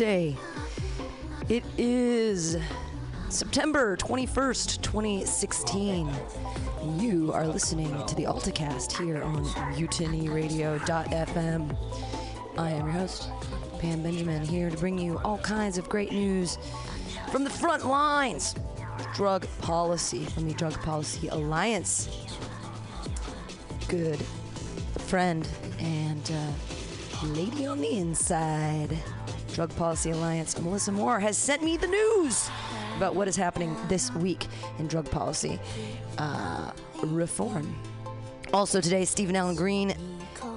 It is September 21st, 2016. You are listening to the AltaCast here on mutinyradio.fm. I am your host, Pam Benjamin, here to bring you all kinds of great news from the front lines. Drug policy from the Drug Policy Alliance. Good friend and uh, lady on the inside. Drug Policy Alliance, Melissa Moore, has sent me the news about what is happening this week in drug policy uh, reform. Also, today, Stephen Allen Green,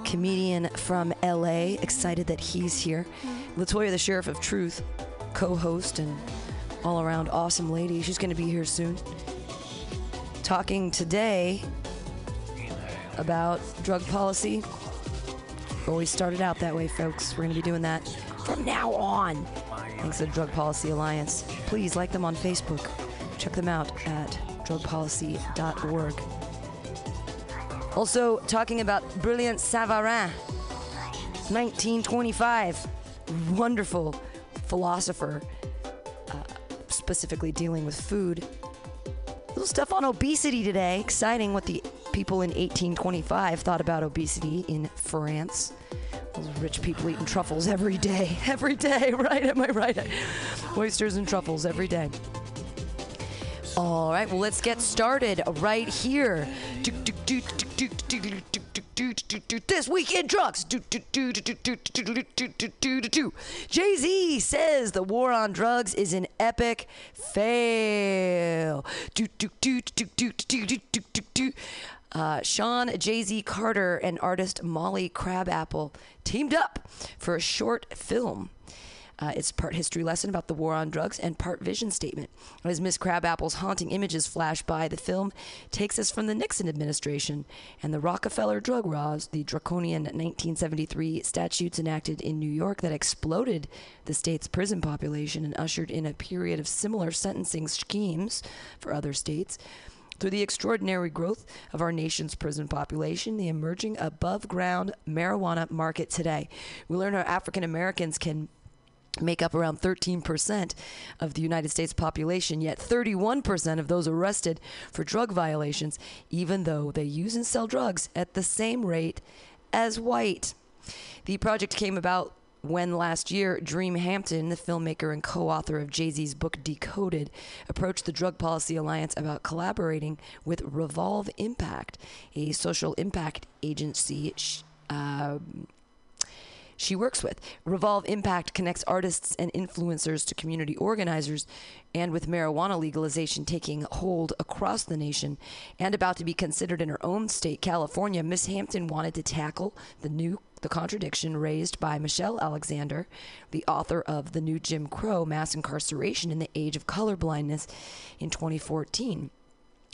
comedian from LA, excited that he's here. Latoya, the Sheriff of Truth, co host and all around awesome lady. She's going to be here soon. Talking today about drug policy, Always started out that way, folks. We're going to be doing that from now on. Thanks to the Drug Policy Alliance. Please like them on Facebook. Check them out at drugpolicy.org. Also, talking about Brillat-Savarin, 1925. Wonderful philosopher, uh, specifically dealing with food. Little stuff on obesity today. Exciting what the people in 1825 thought about obesity in France. Those rich people eating truffles every day. Every day, right? Am I right? Oysters and truffles every day. All right, well, let's get started right here. This week in drugs. Jay Z says the war on drugs is an epic fail. Uh, Sean Jay Z Carter and artist Molly Crabapple teamed up for a short film. Uh, it's part history lesson about the war on drugs and part vision statement. As Miss Crabapple's haunting images flash by, the film takes us from the Nixon administration and the Rockefeller drug laws, the draconian 1973 statutes enacted in New York that exploded the state's prison population and ushered in a period of similar sentencing schemes for other states. Through the extraordinary growth of our nation's prison population, the emerging above ground marijuana market today, we learn how African Americans can make up around 13% of the United States population, yet 31% of those arrested for drug violations, even though they use and sell drugs at the same rate as white. The project came about when last year Dream Hampton, the filmmaker and co author of Jay Z's book Decoded, approached the Drug Policy Alliance about collaborating with Revolve Impact, a social impact agency. Uh, she works with. Revolve Impact connects artists and influencers to community organizers, and with marijuana legalization taking hold across the nation and about to be considered in her own state, California, Miss Hampton wanted to tackle the new the contradiction raised by Michelle Alexander, the author of The New Jim Crow Mass Incarceration in the Age of Colorblindness in 2014.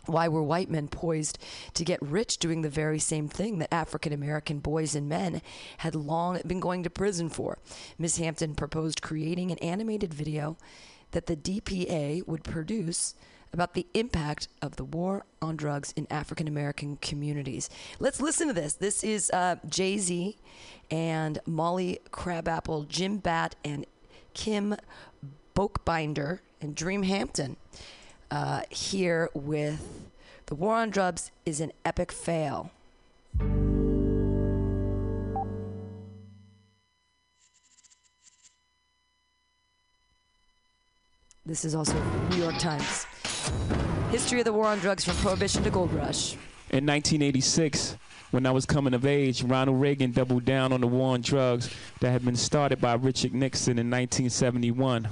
Why were white men poised to get rich doing the very same thing that African American boys and men had long been going to prison for? Miss Hampton proposed creating an animated video that the DPA would produce about the impact of the war on drugs in African American communities. Let's listen to this. This is uh, Jay Z and Molly Crabapple, Jim Bat, and Kim Bokebinder and Dream Hampton uh, here with The War on Drugs is an Epic Fail. This is also New York Times. History of the war on drugs from Prohibition to Gold Rush. In 1986, when I was coming of age, Ronald Reagan doubled down on the war on drugs that had been started by Richard Nixon in 1971.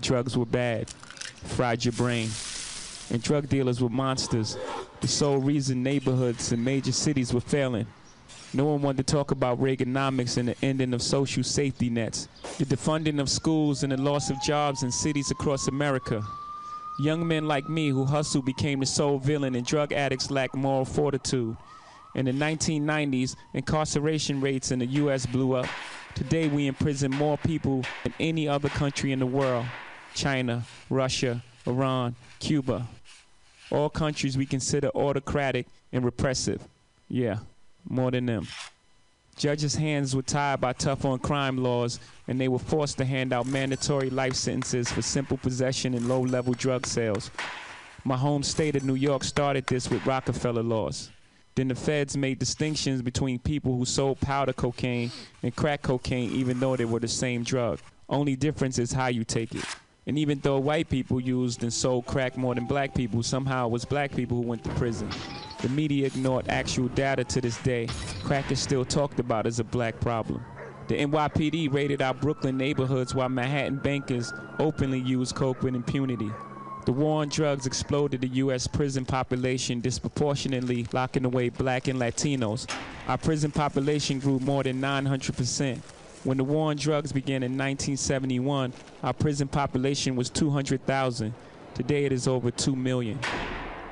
Drugs were bad, fried your brain, and drug dealers were monsters. The sole reason neighborhoods and major cities were failing. No one wanted to talk about Reaganomics and the ending of social safety nets, the defunding of schools and the loss of jobs in cities across America. Young men like me who hustle became the sole villain, and drug addicts lack moral fortitude. In the 1990s, incarceration rates in the U.S. blew up. Today, we imprison more people than any other country in the world China, Russia, Iran, Cuba. All countries we consider autocratic and repressive. Yeah, more than them. Judges' hands were tied by tough on crime laws, and they were forced to hand out mandatory life sentences for simple possession and low level drug sales. My home state of New York started this with Rockefeller laws. Then the feds made distinctions between people who sold powder cocaine and crack cocaine, even though they were the same drug. Only difference is how you take it. And even though white people used and sold crack more than black people, somehow it was black people who went to prison. The media ignored actual data to this day. Crack is still talked about as a black problem. The NYPD raided our Brooklyn neighborhoods while Manhattan bankers openly used coke with impunity. The war on drugs exploded the U.S. prison population disproportionately, locking away black and Latinos. Our prison population grew more than 900 percent. When the war on drugs began in 1971, our prison population was 200,000. Today it is over 2 million.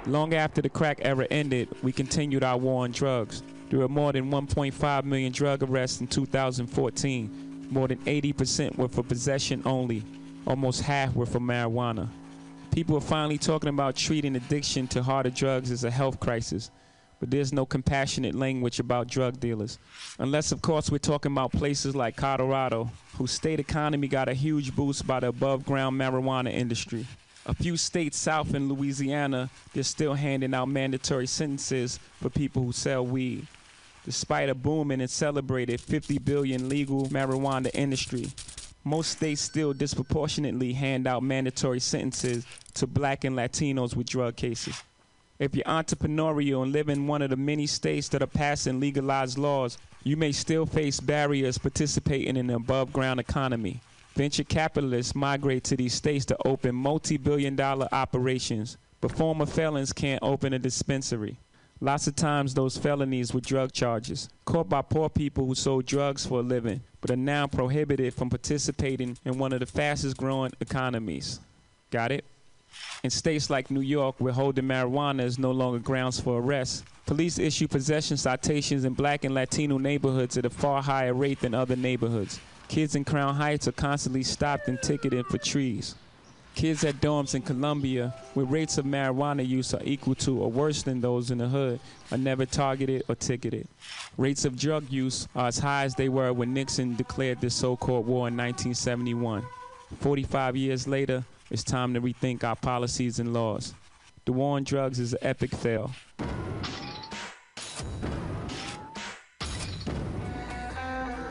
Long after the crack era ended, we continued our war on drugs. There were more than 1.5 million drug arrests in 2014. More than 80% were for possession only. Almost half were for marijuana. People are finally talking about treating addiction to harder drugs as a health crisis but there's no compassionate language about drug dealers. Unless, of course, we're talking about places like Colorado, whose state economy got a huge boost by the above ground marijuana industry. A few states south in Louisiana, they're still handing out mandatory sentences for people who sell weed. Despite a booming and celebrated 50 billion legal marijuana industry, most states still disproportionately hand out mandatory sentences to black and Latinos with drug cases. If you're entrepreneurial and live in one of the many states that are passing legalized laws, you may still face barriers participating in the above ground economy. Venture capitalists migrate to these states to open multi billion dollar operations, but former felons can't open a dispensary. Lots of times, those felonies were drug charges, caught by poor people who sold drugs for a living, but are now prohibited from participating in one of the fastest growing economies. Got it? In states like New York, where holding marijuana is no longer grounds for arrest, police issue possession citations in black and Latino neighborhoods at a far higher rate than other neighborhoods. Kids in Crown Heights are constantly stopped and ticketed for trees. Kids at dorms in Columbia, where rates of marijuana use are equal to or worse than those in the hood, are never targeted or ticketed. Rates of drug use are as high as they were when Nixon declared the so called war in 1971. 45 years later, it's time to rethink our policies and laws. The war on drugs is an epic fail.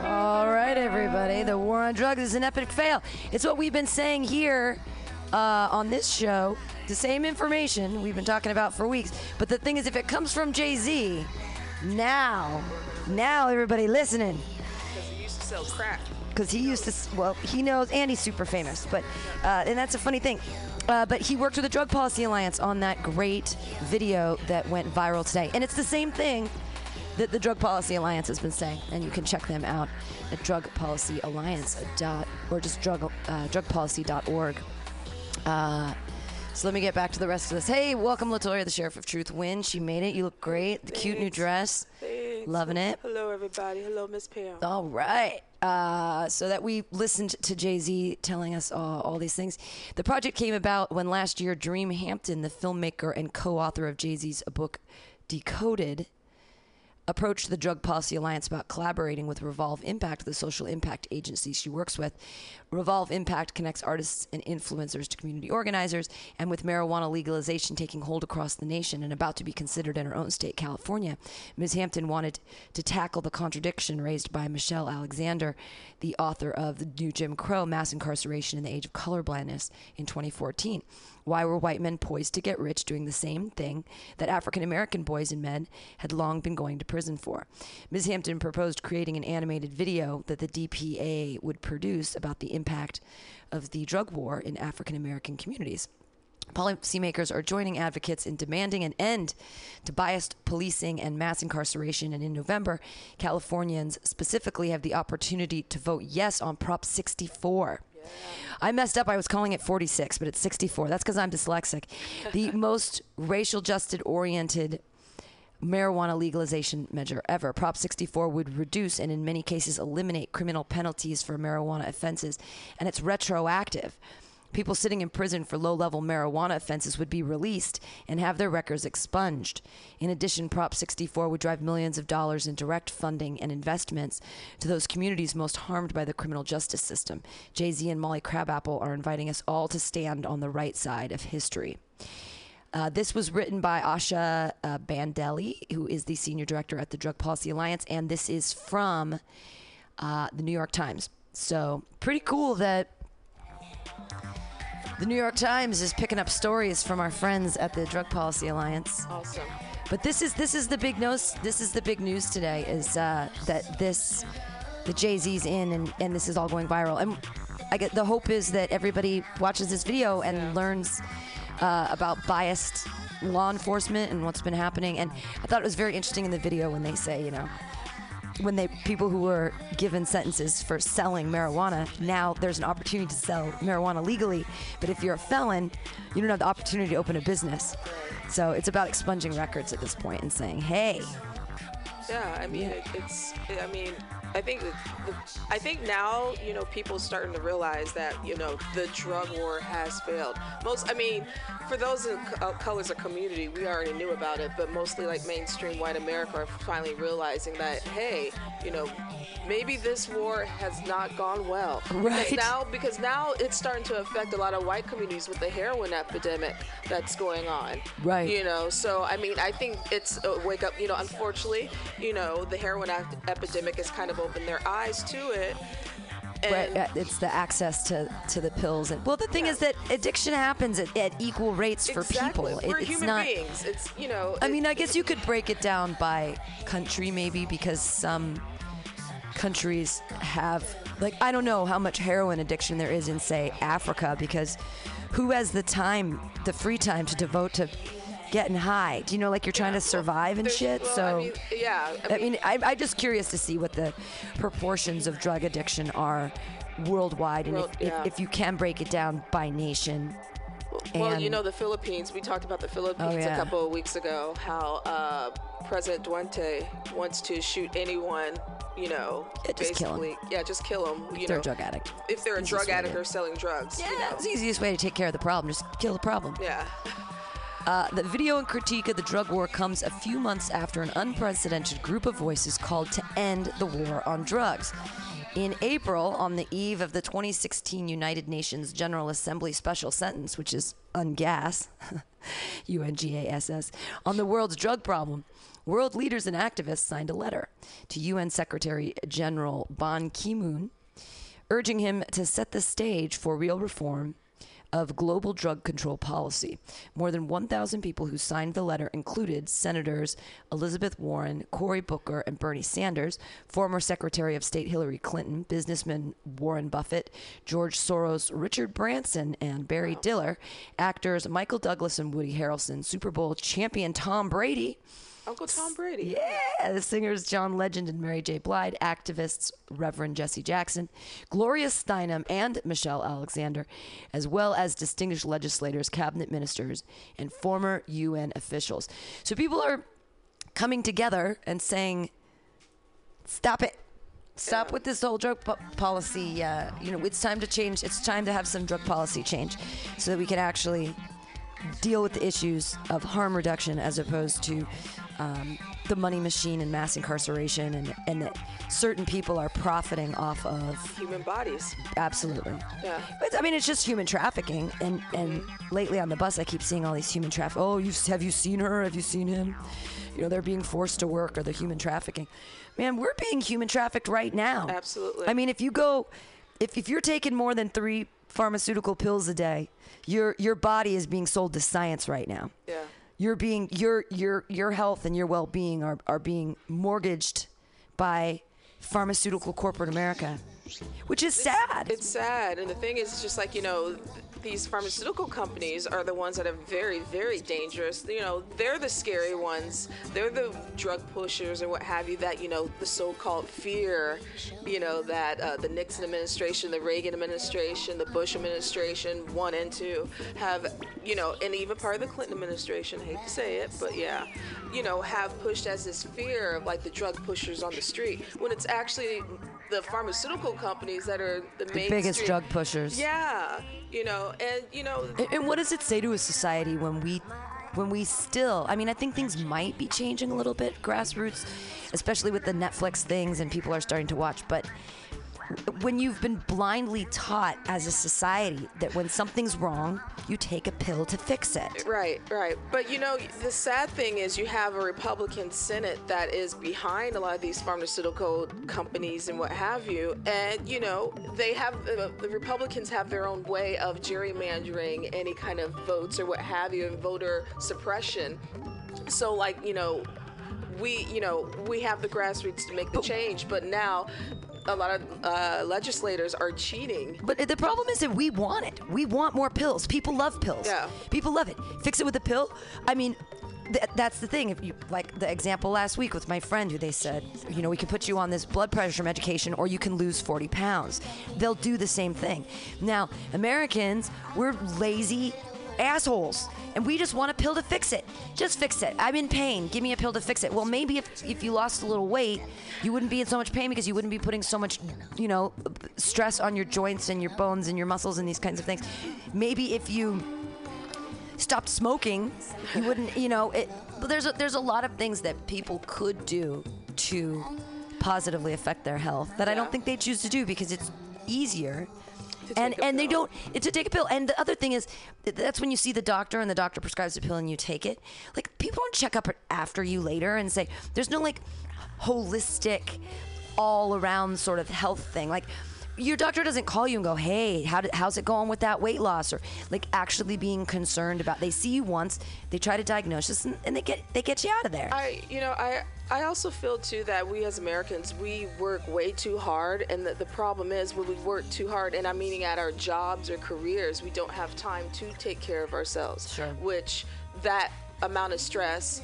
All right, everybody. The war on drugs is an epic fail. It's what we've been saying here uh, on this show. The same information we've been talking about for weeks. But the thing is, if it comes from Jay Z, now, now everybody listening. Because he used to sell crack. Because he used to, well, he knows, and he's super famous. But, uh, and that's a funny thing. Uh, but he worked with the Drug Policy Alliance on that great video that went viral today. And it's the same thing that the Drug Policy Alliance has been saying, and you can check them out at Drug Policy Alliance dot or just drug uh, drugpolicy.org. Uh, so let me get back to the rest of this. Hey, welcome Latoya, the Sheriff of Truth. Win, she made it. You look great. The cute new dress. Thanks. Loving it. Hello, everybody. Hello, Miss Pam. All right. Uh, so that we listened to Jay Z telling us all, all these things. The project came about when last year Dream Hampton, the filmmaker and co author of Jay Z's book Decoded, approached the Drug Policy Alliance about collaborating with Revolve Impact, the social impact agency she works with. Revolve Impact connects artists and influencers to community organizers, and with marijuana legalization taking hold across the nation and about to be considered in her own state, California, Ms. Hampton wanted to tackle the contradiction raised by Michelle Alexander, the author of The New Jim Crow Mass Incarceration in the Age of Colorblindness in 2014. Why were white men poised to get rich doing the same thing that African American boys and men had long been going to prison for? Ms. Hampton proposed creating an animated video that the DPA would produce about the impact of the drug war in African American communities. Policymakers are joining advocates in demanding an end to biased policing and mass incarceration. And in November, Californians specifically have the opportunity to vote yes on Prop 64. I messed up. I was calling it 46, but it's 64. That's because I'm dyslexic. The most racial justice oriented marijuana legalization measure ever. Prop 64 would reduce and, in many cases, eliminate criminal penalties for marijuana offenses, and it's retroactive. People sitting in prison for low level marijuana offenses would be released and have their records expunged. In addition, Prop 64 would drive millions of dollars in direct funding and investments to those communities most harmed by the criminal justice system. Jay Z and Molly Crabapple are inviting us all to stand on the right side of history. Uh, this was written by Asha uh, Bandele, who is the senior director at the Drug Policy Alliance, and this is from uh, the New York Times. So, pretty cool that the New York Times is picking up stories from our friends at the Drug Policy Alliance. Awesome. But this is this is the big news. This is the big news today. Is uh, that this the Jay Z's in and, and this is all going viral. And I get the hope is that everybody watches this video and Yeah. learns uh, about biased law enforcement and what's been happening. And I thought it was very interesting in the video when they say, you know, when they people who were given sentences for selling marijuana now there's an opportunity to sell marijuana legally but if you're a felon you don't have the opportunity to open a business so it's about expunging records at this point and saying hey Yeah, I mean, it, it's. I mean, I think the, I think now you know people starting to realize that you know the drug war has failed. Most, I mean, for those in uh, colors of community, we already knew about it, but mostly like mainstream white America are finally realizing that hey, you know, maybe this war has not gone well. Right. Because now, because now it's starting to affect a lot of white communities with the heroin epidemic that's going on. Right. You know, so I mean, I think it's a wake up. You know, unfortunately, you know, the heroin ep- epidemic is kind of opened their eyes to it. And right, it's the access to, to the pills and well the thing Yeah. is that addiction happens at, at equal rates for exactly. people We're it's human not beings. It's you know. I it- mean, I guess you could break it down by country, maybe, because some countries have, like, I don't know how much heroin addiction there is in, say, Africa, because who has the time, the free time to devote to getting high? Do you know, like, you're trying Yeah, to survive and shit? well, so. I mean, yeah. I mean, I, I'm just curious to see what the proportions of drug addiction are worldwide, and World- if, yeah. if, if you can break it down by nation. Well, you know, the Philippines, we talked about the Philippines Oh, yeah. a couple of weeks ago, how uh, President Duterte wants to shoot anyone, you know, Yeah, just kill 'em. basically. Yeah, just kill them. You If they're know, a drug addict. If they're a drug addict or selling drugs. Yeah, you know. it's the easiest way to take care of the problem. Just kill the problem. Yeah. Uh, the video and critique of the drug war comes a few months after an unprecedented group of voices called to end the war on drugs. In April, on the eve of the 2016 United Nations General Assembly special sentence, which is UNGAS, U N G A S S, on the world's drug problem, world leaders and activists signed a letter to UN Secretary General Ban Ki moon urging him to set the stage for real reform of global drug control policy. More than 1,000 people who signed the letter included Senators Elizabeth Warren, Cory Booker, and Bernie Sanders, former Secretary of State Hillary Clinton, businessman Warren Buffett, George Soros, Richard Branson, and Barry Diller, actors Michael Douglas and Woody Harrelson, Super Bowl champion Tom Brady. Uncle Tom Brady. Yeah, the singers John Legend and Mary J. Blige, activists Reverend Jesse Jackson, Gloria Steinem, and Michelle Alexander, as well as distinguished legislators, cabinet ministers, and former UN officials. So people are coming together and saying, "Stop it." Stop with this whole drug po- policy. Uh, you know, it's time to change. It's time to have some drug policy change, so that we can actually deal with the issues of harm reduction as opposed to um, the money machine and mass incarceration, and and that certain people are profiting off of Human bodies. absolutely. Yeah. But I mean, it's just human trafficking, and and lately on the bus, I keep seeing all these human traffic. Oh, you have you seen her? Have you seen him? You know, they're being forced to work, or they're human trafficking. Man, we're being human trafficked right now. Absolutely. I mean, if you go, if if you're taking more than three pharmaceutical pills a day, your your body is being sold to science right now. Yeah. You're being your your your health and your well being are are being mortgaged by pharmaceutical corporate America, which is sad. It's sad, and the thing is, it's just like you know, these pharmaceutical companies are the ones that are very, very dangerous. You know, they're the scary ones. They're the drug pushers and what have you. That you know, the so-called fear, you know, that uh, the Nixon administration, the Reagan administration, the Bush administration, one and two, have, you know, and even part of the Clinton administration. Hate to say it, but yeah, you know, have pushed as this fear of like the drug pushers on the street when it's actually the pharmaceutical companies that are the, the biggest drug pushers. Yeah, you know, and you know, And, and what does it say to a society when we when we still I mean I think things might be changing a little bit grassroots especially with the Netflix things and people are starting to watch but when you've been blindly taught as a society that when something's wrong you take a pill to fix it Right, right. But you know, the sad thing is you have a Republican Senate that is behind a lot of these pharmaceutical companies and what have you. And, you know, they have, uh, the Republicans have their own way of gerrymandering any kind of votes or what have you and voter suppression. So, like, you know, we, you know, we have the grassroots to make the change, but now a lot of uh, legislators are cheating. But the problem is that we want it. We want more pills. People love pills. Yeah. People love it. Fix it with a pill. I mean, th- that's the thing. If you like the example last week with my friend, who they said, you know, we can put you on this blood pressure medication, or you can lose 40 pounds. They'll do the same thing. Now, Americans, we're lazy assholes. And we just want a pill to fix it. Just fix it. I'm in pain. Give me a pill to fix it. Well maybe if, if you lost a little weight you wouldn't be in so much pain because you wouldn't be putting so much you know stress on your joints and your bones and your muscles and these kinds of things. Maybe if you stopped smoking you wouldn't you know it but there's a, there's a lot of things that people could do to positively affect their health that i don't think they choose to do because it's easier And and they don't it's to take a pill. And the other thing is that's when you see the doctor and the doctor prescribes a pill and you take it. Like people don't check up after you later and say there's no like holistic all around sort of health thing. Like your doctor doesn't call you and go hey how did, how's it going with that weight loss? Or like actually being concerned about they see you once they try to diagnose this and, and they get they get you out of there. I, you know, I, I also feel too that we as Americans we work way too hard, and the, the problem is when we work too hard, and I'm meaning at our jobs or careers, we don't have time to take care of ourselves. Sure. Which that amount of stress,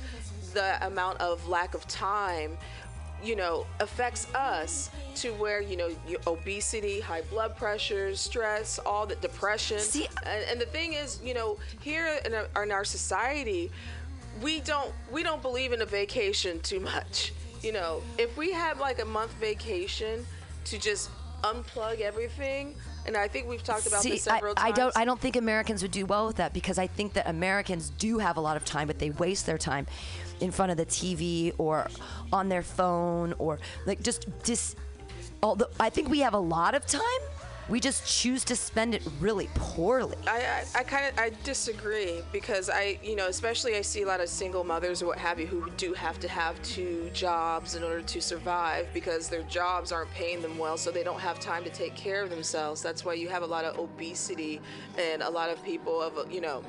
the amount of lack of time, you know, affects us to where you know obesity, high blood pressure, stress, all the depression. See- and, and the thing is, you know, here in our, in our society, we don't we don't believe in a vacation too much. You know, if we had like a month vacation to just unplug everything, and I think we've talked about See, this I, several I times. don't. I don't think Americans would do well with that because I think that Americans do have a lot of time, but they waste their time in front of the TV or on their phone or like just dis. Although I think we have a lot of time, we just choose to spend it really poorly. I, I, I kind of I disagree because I you know especially I see a lot of single mothers or what have you who do have to have two jobs in order to survive because their jobs aren't paying them well so they don't have time to take care of themselves. That's why you have a lot of obesity and a lot of people of you know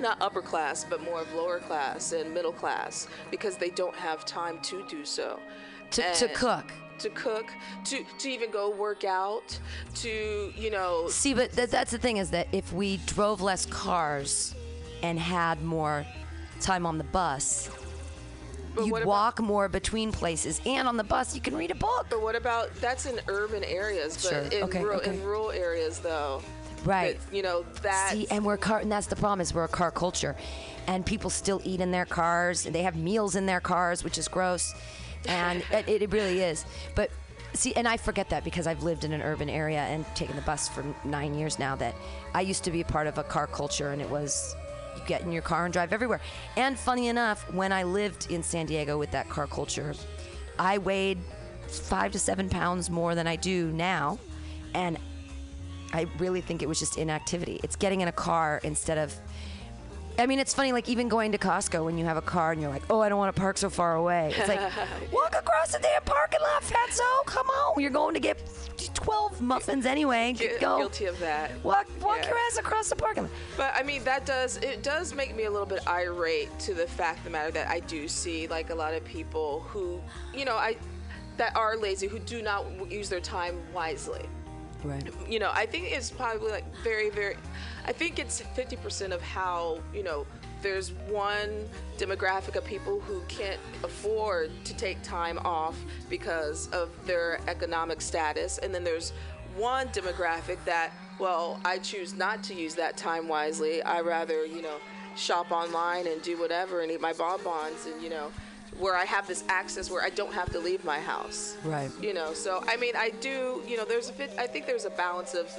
not upper class but more of lower class and middle class because they don't have time to do so. To, to cook. To cook, to to even go work out, to you know See, but th- that's the thing is that if we drove less cars and had more time on the bus, But you'd about- walk more between places, and on the bus you can read a book. But what about that's in urban areas, but Sure. in Okay, rural okay. in rural areas though, Right. that, you know that See, and we're car, and that's the problem is we're a car culture, and people still eat in their cars. They have meals in their cars, which is gross, and it, it really is. But see, and I forget that because I've lived in an urban area and taken the bus for nine years now. That I used to be a part of a car culture, and it was You get in your car and drive everywhere. And funny enough, when I lived in San Diego with that car culture, I weighed five to seven pounds more than I do now. And I really think it was just inactivity. It's getting in a car instead of. I mean, it's funny, like even going to Costco when you have a car and you're like, oh, I don't want to park so far away. It's like, walk across the damn parking lot, fatso. Come on. You're going to get 12 muffins anyway. Gu- Go. Guilty of that. Walk, walk Yeah. your ass across the parking lot. But I mean, that does it does make me a little bit irate to the fact of the matter that I do see like a lot of people who, you know, I that are lazy who do not use their time wisely. Right. You know, I think it's probably like very, very. I think it's 50% of how you know. There's one demographic of people who can't afford to take time off because of their economic status, and then there's one demographic that, well, I choose not to use that time wisely. I rather, you know, shop online and do whatever and eat my bonbons and, you know, where I have this access where I don't have to leave my house. Right. You know, so I mean, I do, you know, there's a fit, I think there's a balance of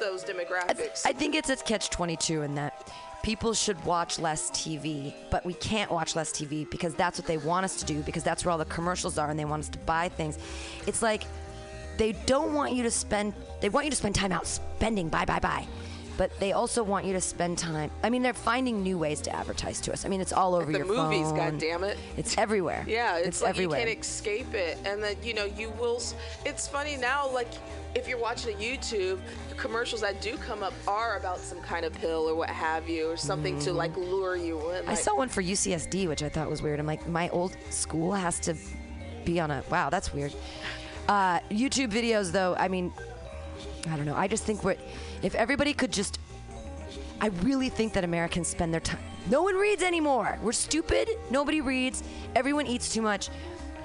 those demographics. I think it's a catch 22 in that people should watch less TV, but we can't watch less TV because that's what they want us to do because that's where all the commercials are and they want us to buy things. It's like they don't want you to spend they want you to spend time out spending buy buy buy. But they also want you to spend time. I mean, they're finding new ways to advertise to us. I mean, it's all over the your movies, phone. God damn it. It's everywhere. Yeah, it's, like everywhere. you can't escape it, and then you know you will. It's funny now, like if you're watching a YouTube, the commercials that do come up are about some kind of pill or what have you, or something to like lure you in. Mm-hmm. I saw one for UCSD, which I thought was weird. I'm like, my old school has to be on a. Wow, that's weird. Uh, YouTube videos, though, I mean, I don't know. I just think what if everybody could just. I really think that Americans spend their time. No one reads anymore. We're stupid. Nobody reads. Everyone eats too much.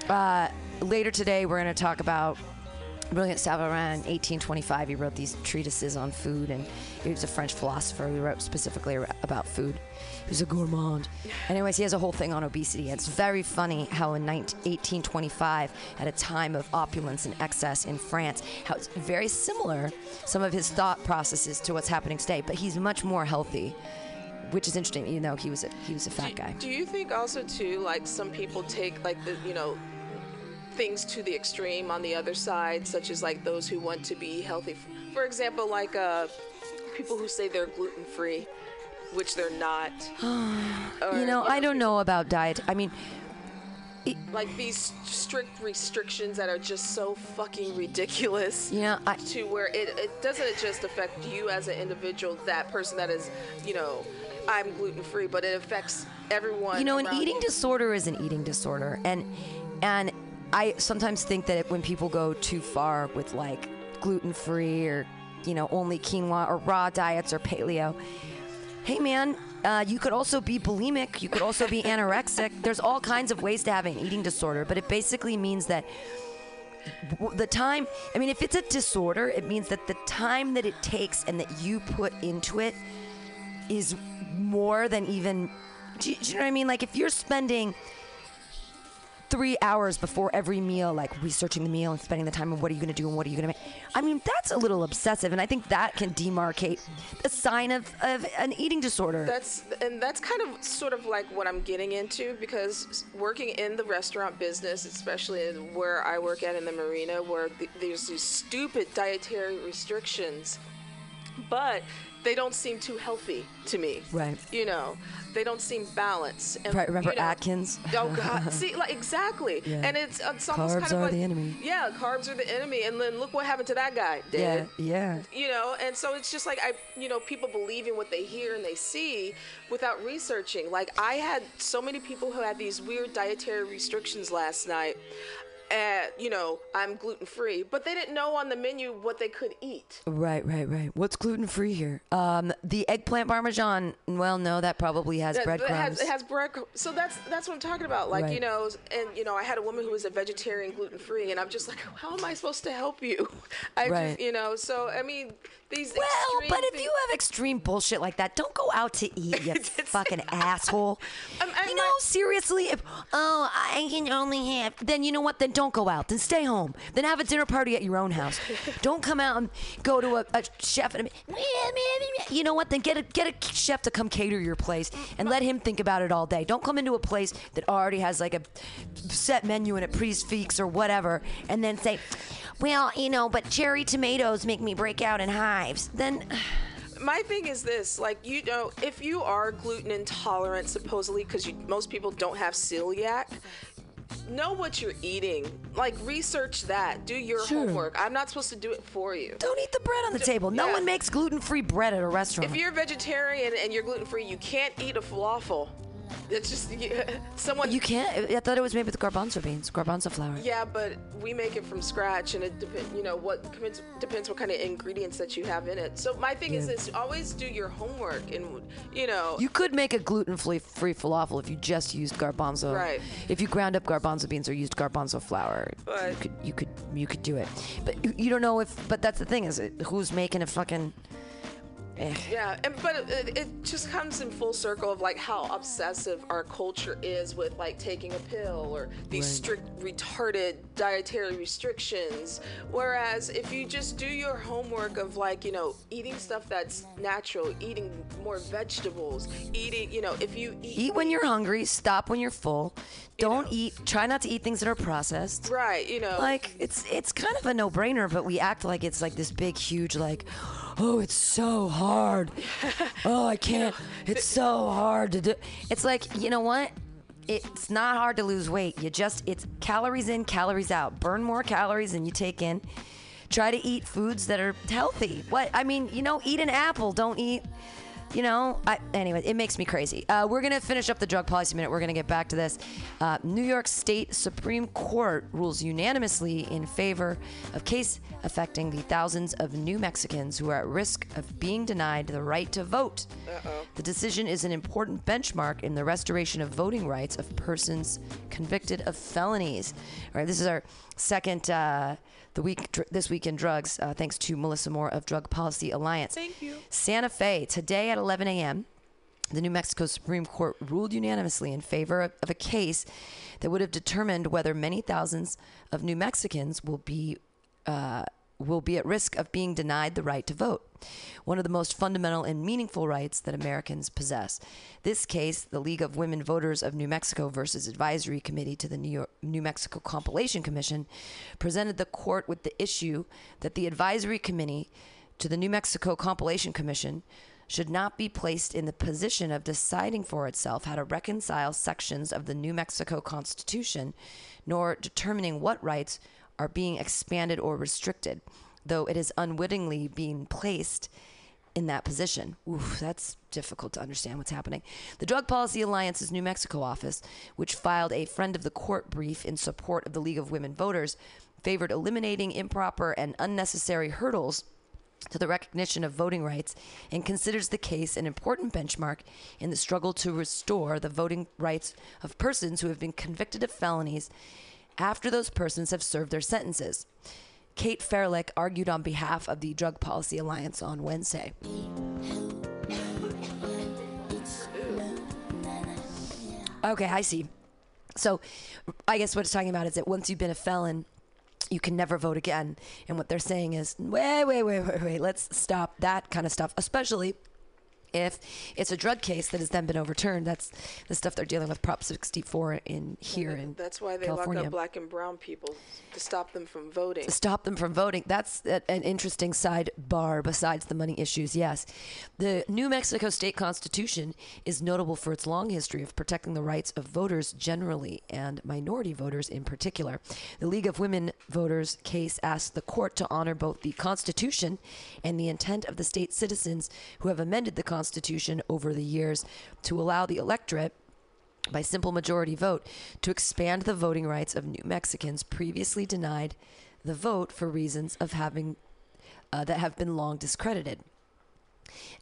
Uh, later today, we're going to talk about Brillat-Savarin, 1825. He wrote these treatises on food, and he was a French philosopher who wrote specifically about food. He was a gourmand. Anyways, he has a whole thing on obesity. It's very funny how in 19, 1825, at a time of opulence and excess in France, how it's very similar, some of his thought processes to what's happening today, but he's much more healthy. Which is interesting, you know. He was a he was a fat guy. Do you think also too, like some people take like the you know things to the extreme on the other side, such as like those who want to be healthy. For example, like uh, people who say they're gluten free, which they're not. Or, You know, I don't know about diet. I mean, Like these strict restrictions that are just so fucking ridiculous. know, I, to where it, it doesn't just affect you as an individual, that person that is, you know, I'm gluten free, but it affects everyone. you know an eating you. disorder is an eating disorder and and i sometimes think that when people go too far with like gluten-free or you know only quinoa or raw diets or paleo hey man uh, you could also be bulimic you could also be anorexic there's all kinds of ways to have an eating disorder but it basically means that the time i mean if it's a disorder it means that the time that it takes and that you put into it is more than even do you, do you know what I mean? Like if you're spending three hours before every meal, like researching the meal and spending the time on what are you going to do and what are you going to make. I mean, that's a little obsessive, and I think that can demarcate a sign of, of an eating disorder. That's and that's kind of sort of like what I'm getting into because working in the restaurant business, especially where I work at in the marina, where th- there's these stupid dietary restrictions, but they don't seem too healthy to me. Right. You know, they don't seem balanced. And, Right, remember you know- Atkins? Oh God! See, like exactly. Yeah. And it's, uh, it's almost Carbs kind of are like the enemy. yeah, carbs are the enemy. And then look what happened to that guy. yeah, yeah. you know and so it's just like i you know people believe in what they hear and they see without researching like i had so many people who had these weird dietary restrictions last night and you know i'm gluten free but they didn't know on the menu what they could eat Right, right, right. What's gluten free here? Um, the eggplant parmesan. Well, no, that probably has That- breadcrumbs. has, it has bread so that's that's what i'm talking about like Right. you know and you know i had a woman who was a vegetarian gluten free and i'm just like how am i supposed to help you i Right. just you know so i mean these Well, but if you have extreme bullshit like that, don't go out to eat, you fucking asshole. I'm- I'm you know, not- seriously, if oh, I can only have, then you know what? Then don't go out. Then stay home. Then have a dinner party at your own house. don't come out and go to a, a chef and you know what? Then get a get a chef to come cater your place and let him think about it all day. Don't come into a place that already has like a set menu and a prix or whatever, and then say, "Well, you know, but cherry tomatoes make me break out in hives." Then my thing is this like you know if you are gluten intolerant supposedly because most people don't have celiac know what you're eating like research that do your Sure. homework i'm not supposed to do it for you don't eat the bread on the table. No yeah. one makes gluten-free bread at a restaurant. if you're a vegetarian and you're gluten free you can't eat a falafel it's just yeah, someone you can't. I thought it was made with garbanzo beans, garbanzo flour. yeah but we make it from scratch and it depends you know what depends, depends what kind of ingredients that you have in it so my thing is Yeah. this always do your homework and you know You could make a gluten-free free falafel if you just used garbanzo. Right. If you ground up garbanzo beans or used garbanzo flour, you could you could you could do it. But you- you don't know if. But that's the thing is, it, who's making a fucking. Eh. Yeah, and but it, it just comes in full circle of like how obsessive our culture is with like taking a pill or these strict retarded dietary restrictions. Whereas if you just do your homework of like you know eating stuff that's natural, eating more vegetables, eating you know if you eat, Eat when you're hungry. Stop when you're full. Don't eat. Try not to eat things that are processed. right, you know Like it's it's kind of a no-brainer, but we act like it's like this big, huge, like, oh, it's so hard. Oh, I can't. It's so hard to do. It's like you know what? It's not hard to lose weight. You just it's calories in, calories out. Burn more calories than you take in. Try to eat foods that are healthy. What I mean, you know, eat an apple. Don't eat. You know, I, anyway, it makes me crazy. Uh, we're going to finish up the drug policy minute. We're going to get back to this. Uh, New York State Supreme Court rules unanimously in favor of case affecting the thousands of new Mexicans who are at risk of being denied the right to vote. The decision is an important benchmark in the restoration of voting rights of persons convicted of felonies. All right, this is our second uh, the week dr- this week in drugs. Uh, thanks to Melissa Moore of Drug Policy Alliance. Thank you. Santa Fe today at 11 a.m. The New Mexico Supreme Court ruled unanimously in favor of, of a case that would have determined whether many thousands of New Mexicans will be uh, will be at risk of being denied the right to vote, one of the most fundamental and meaningful rights that Americans possess. This case, the League of Women Voters of New Mexico versus Advisory Committee to the New, York, New Mexico Compilation Commission, presented the court with the issue that the Advisory Committee to the New Mexico Compilation Commission should not be placed in the position of deciding for itself how to reconcile sections of the New Mexico Constitution, nor determining what rights are being expanded or restricted, though it is unwittingly being placed in that position. Oof, that's difficult to understand what's happening. The Drug Policy Alliance's New Mexico office, which filed a friend of the court brief in support of the League of Women Voters, favored eliminating improper and unnecessary hurdles to the recognition of voting rights and considers the case an important benchmark in the struggle to restore the voting rights of persons who have been convicted of felonies after those persons have served their sentences. Kate Fairlick argued on behalf of the Drug Policy Alliance on Wednesday. Okay, I see. So, I guess what it's talking about is that once you've been a felon, you can never vote again. And what they're saying is, wait, wait, wait, wait, wait, let's stop that kind of stuff, especially if it's a drug case that has then been overturned. That's the stuff they're dealing with Prop 64 in here in that's why they California. lock up black and brown people to stop them from voting to stop them from voting. That's a- an interesting sidebar besides the money issues, yes. The New Mexico state constitution is notable for its long history of protecting the rights of voters generally and minority voters in particular. The League of Women Voters case asked the court to honor both the constitution and the intent of the state citizens who have amended the constitution over the years to allow the electorate by simple majority vote to expand the voting rights of New Mexicans previously denied the vote for reasons of having uh, that have been long discredited.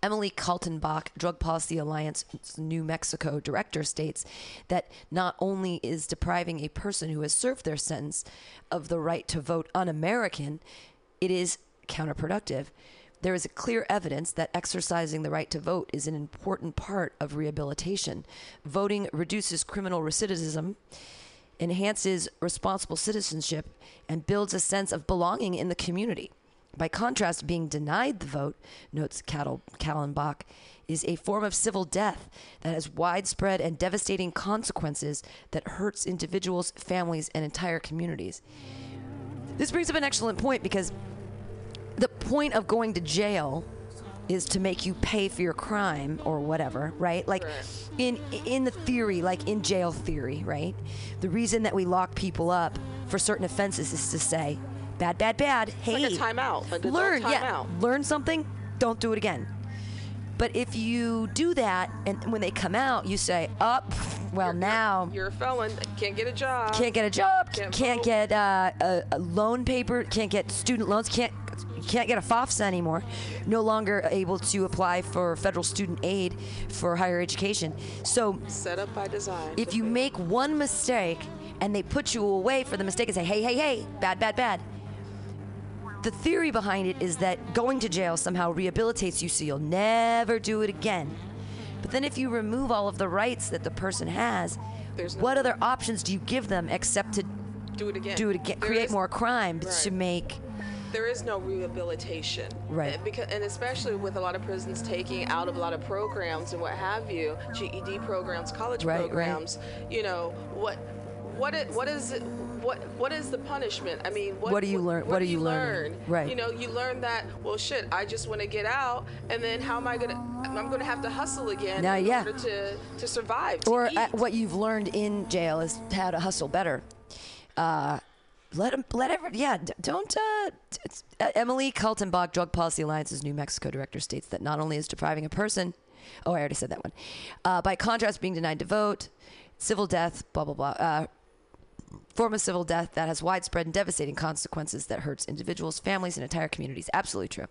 Emily Kaltenbach, Drug Policy Alliance New Mexico director, states that not only is depriving a person who has served their sentence of the right to vote un American, it is counterproductive. There is clear evidence that exercising the right to vote is an important part of rehabilitation. Voting reduces criminal recidivism enhances responsible citizenship, and builds a sense of belonging in the community. By contrast, being denied the vote, notes Kaltenbach, is a form of civil death that has widespread and devastating consequences that hurts individuals, families, and entire communities. This brings up an excellent point because the point of going to jail is to make you pay for your crime or whatever, right? Like Right. in in the theory, like in jail theory, right? The reason that we lock people up for certain offenses is to say, bad, bad, bad. Hey, like a timeout, adult learn, yeah, timeout. learn something. Don't do it again. But if you do that, and when they come out, you say, "Up, well now." You're a felon. Can't get a job. can't get a job, Can't can't, get uh, a, a loan paper, can't get student loans, can't can't get a FAFSA anymore. No longer able to apply for federal student aid for higher education. So Set up by design. if you make one mistake and they put you away for the mistake and say, "Hey, hey, hey, bad, bad, bad." The theory behind it is that going to jail somehow rehabilitates you so you'll never do it again. But then if you remove all of the rights that the person has, no- what other options do you give them except to do it again. do it again, There create is- more crime to make there is no rehabilitation. Right. And, because, and especially with a lot of prisons taking out of a lot of programs and what have you, GED programs, college Right, right. programs. You know what? What it, what is it? What what is the punishment? I mean, what, What do you learn- what do are you learning? learn? Right. You know, you learn that. Well, shit. I just want to get out, and then how am I gonna? I'm gonna have to hustle again Now, in yeah. order to to survive. To or uh, what you've learned in jail is how to hustle better. Uh, let let every, yeah, don't. Uh, uh, Emily Kaltenbach, Drug Policy Alliance's New Mexico director, states that not only is depriving a person, oh, I already said that one. Uh, by contrast, being denied to vote, civil death, blah blah blah. Uh, form of civil death that has widespread and devastating consequences that hurts individuals, families, and entire communities. Absolutely true.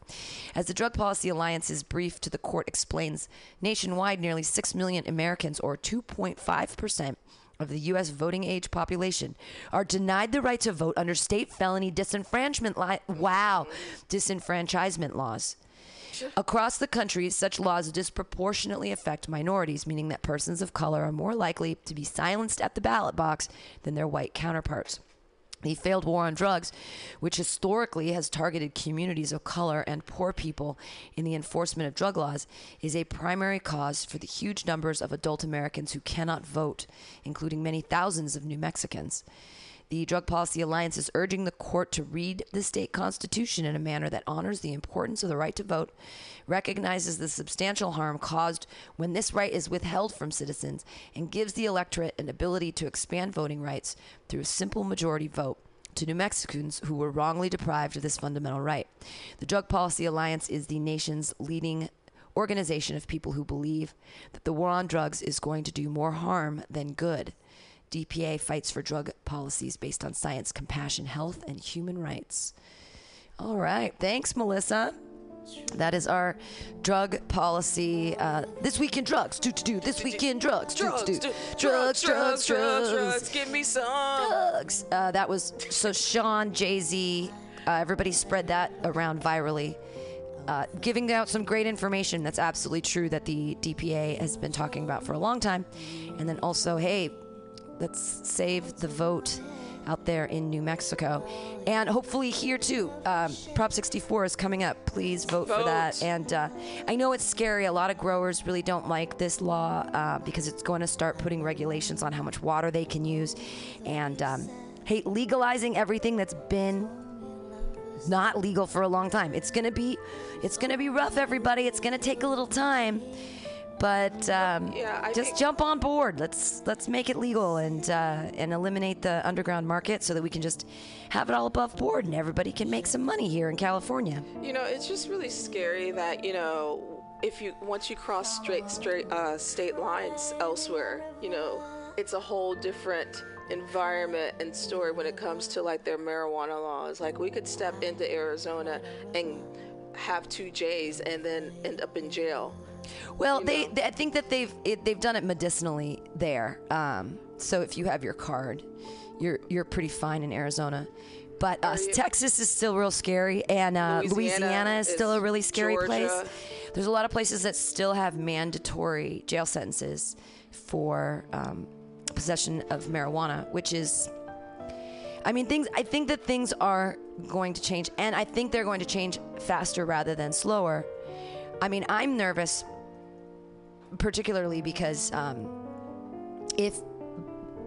As the Drug Policy Alliance's brief to the court explains, nationwide, nearly 6 million Americans, or 2.5%, of the U.S. voting age population are denied the right to vote under state felony disenfranchisement li- wow disenfranchisement laws. Across the country, such laws disproportionately affect minorities, meaning that persons of color are more likely to be silenced at the ballot box than their white counterparts. The failed war on drugs, which historically has targeted communities of color and poor people in the enforcement of drug laws, is a primary cause for the huge numbers of adult Americans who cannot vote, including many thousands of New Mexicans. The Drug Policy Alliance is urging the court to read the state constitution in a manner that honors the importance of the right to vote, recognizes the substantial harm caused when this right is withheld from citizens, and gives the electorate an ability to expand voting rights through a simple majority vote to New Mexicans who were wrongly deprived of this fundamental right. The Drug Policy Alliance is the nation's leading organization of people who believe that the war on drugs is going to do more harm than good. DPA fights for drug policies based on science, compassion, health, and human rights. All right. Thanks, Melissa. That is our drug policy. Uh, this week in drugs. Do, do, do. This week in drugs. Drugs, do, do. do- Drugs, drugs, drugs. drugs. Give me some. Drugs. Uh, that was so Sean, Jay Z, uh, everybody spread that around virally. Uh, giving out some great information that's absolutely true that the DPA has been talking about for a long time. And then also, hey, let's save the vote out there in New Mexico. And hopefully here too. Um, Prop 64 is coming up. Please vote, for that. And uh, I know it's scary. A lot of growers really don't like this law uh, because it's going to start putting regulations on how much water they can use. And um, hey, legalizing everything that's been not legal for a long time. It's gonna be, it's gonna be rough, everybody. It's gonna take a little time, but um, Yeah, just jump on board. Let's let's make it legal and uh, and eliminate the underground market so that we can just have it all above board and everybody can make some money here in California. You know, it's just really scary that you know, if you once you cross straight straight uh, state lines elsewhere, you know, it's a whole different environment and story when it comes to like their marijuana laws. Like we could step into Arizona and have two J's and then end up in jail. Well, they, they I think that they've it, they've done it medicinally there. Um, so if you have your card, you're you're pretty fine in Arizona. But uh, Texas is still real scary, and uh, Louisiana, Louisiana is still a really scary place. There's a lot of places that still have mandatory jail sentences for um, possession of marijuana, which is I mean, things. I think that things are going to change, and I think they're going to change faster rather than slower. I mean, I'm nervous, particularly because um, if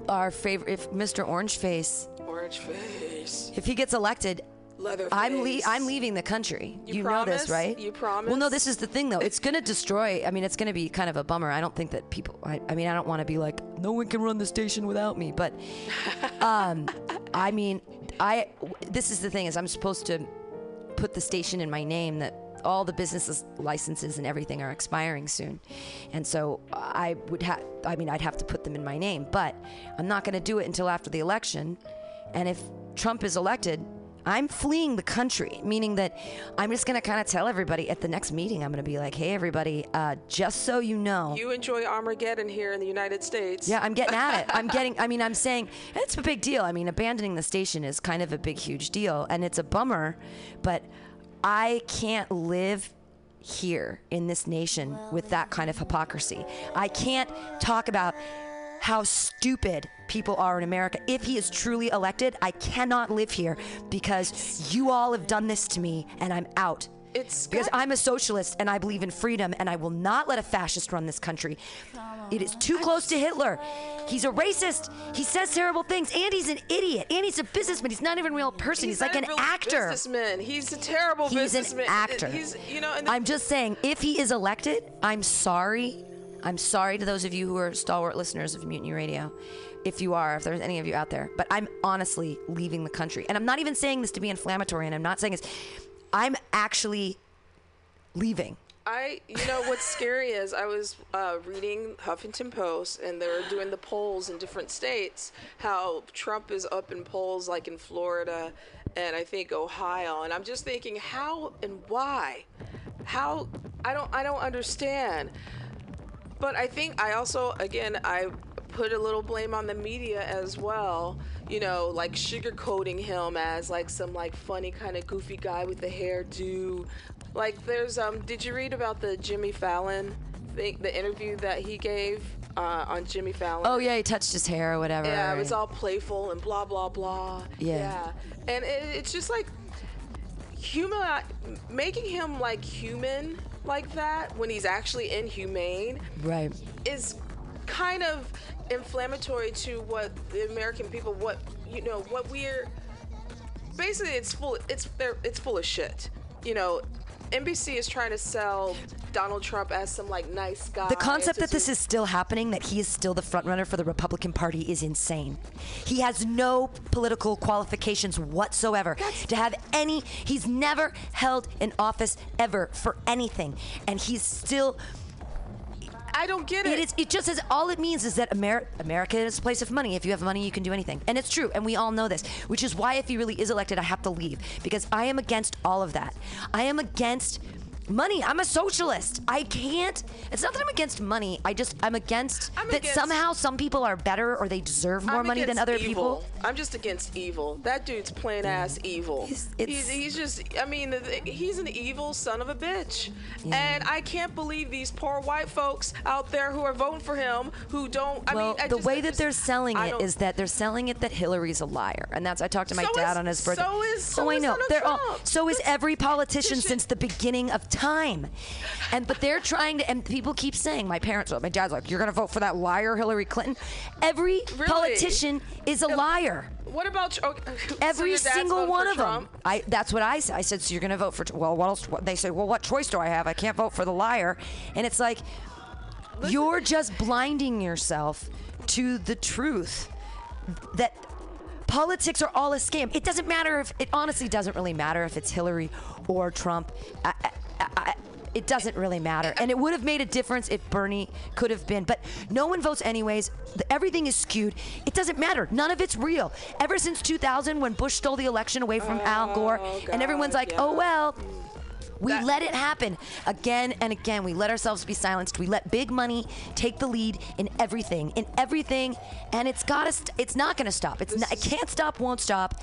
our favorite, if Mr. Orange Face, Orange face. if he gets elected, Leather I'm le- I'm leaving the country. You know this, right? You promise? Well, no. This is the thing, though. It's going to destroy. I mean, it's going to be kind of a bummer. I don't think that people. I, I mean, I don't want to be like, no one can run the station without me. But, um, I mean, I. This is the thing is, I'm supposed to put the station in my name that all the business licenses and everything are expiring soon. And so I would have, I mean, I'd have to put them in my name, but I'm not going to do it until after the election. And if Trump is elected, I'm fleeing the country, meaning that I'm just going to kind of tell everybody at the next meeting, I'm going to be like, hey, everybody, uh, just so you know. You enjoy Armageddon here in the United States. Yeah, I'm getting at it. I'm getting, I mean, I'm saying it's a big deal. I mean, abandoning the station is kind of a big, huge deal, and it's a bummer, but I can't live here in this nation with that kind of hypocrisy. I can't talk about how stupid people are in America. If he is truly elected, I cannot live here because you all have done this to me and I'm out. It's because I'm a socialist and I believe in freedom and I will not let a fascist run this country. It is too close to Hitler. He's a racist. He says terrible things and he's an idiot. And he's a businessman. He's not even a real person. He's, like an actor. Businessman. He's a terrible He's an actor. He's, you know, the, I'm just saying, if he is elected, I'm sorry. I'm sorry to those of you who are stalwart listeners of Mutiny Radio. If you are, if there's any of you out there, but I'm honestly leaving the country. And I'm not even saying this to be inflammatory, and I'm not saying this. I'm actually leaving. I, you know, what's scary is I was uh, reading Huffington Post, and they're doing the polls in different states. How Trump is up in polls, like in Florida, and I think Ohio. And I'm just thinking, how and why? How? I don't. I don't understand. But I think I also, again, I put a little blame on the media as well. You know, like sugarcoating him as like some like funny kind of goofy guy with the hairdo. Like there's um, did you read about the Jimmy Fallon thing, the interview that he gave uh, on Jimmy Fallon? Oh yeah, he touched his hair or whatever. Yeah, it was all playful and blah blah blah. Yeah. and it, it's just like human, making him like human like that when he's actually inhumane right. is kind of inflammatory to what the American people, what you know, what we're basically it's full. It's they're- it's full of shit. You know, NBC is trying to sell Donald Trump as some like nice guy. The concept that this is still happening, that he is still the front runner for the Republican Party, is insane. He has no political qualifications whatsoever to have any. He's never held an office ever for anything, and he's still. I don't get it. It is. It just says all it means is that Amer- America is a place of money. If you have money, you can do anything, and it's true, and we all know this. Which is why, if he really is elected, I have to leave because I am against all of that. I am against money. I'm a socialist. I can't. It's not that I'm against money. I just I'm against I'm that against- somehow some people are better or they deserve more I'm money than other evil. people. I'm just against evil. That dude's plain ass evil. He's- He's, he's, just, I mean, he's an evil son of a bitch. And I can't believe these poor white folks out there who are voting for him who don't, I well, mean, I the just- way that just- they're selling it is that they're selling it that Hillary's a liar, and that's I talked to my So dad is- on his birthday. so is- so oh, I know. All, so is every politician since the beginning of time, and but they're trying to. And people keep saying, my parents, my dad's like, you're gonna vote for that liar Hillary Clinton. Every Really? politician is a liar. What about, okay, Every dad's single one of Trump? them. I that's what I said. I said, so you're going to vote for? Well, what else? What, they say, well, what choice do I have? I can't vote for the liar. And it's like, you're just blinding yourself to the truth that politics are all a scam. It doesn't matter if it honestly doesn't really matter if it's Hillary or Trump. I, I, it doesn't really matter. And it would have made a difference if Bernie could have been. But no one votes anyways. The- Everything is skewed. It doesn't matter. None of it's real. Ever since 2000, when Bush stole the election away from oh, Al Gore, and everyone's like, yeah. oh, well. We That- let it happen again and again. We let ourselves be silenced. We let big money take the lead in everything, in everything, and it's got to. St- it's not going to stop. It's not, it can't stop, won't stop,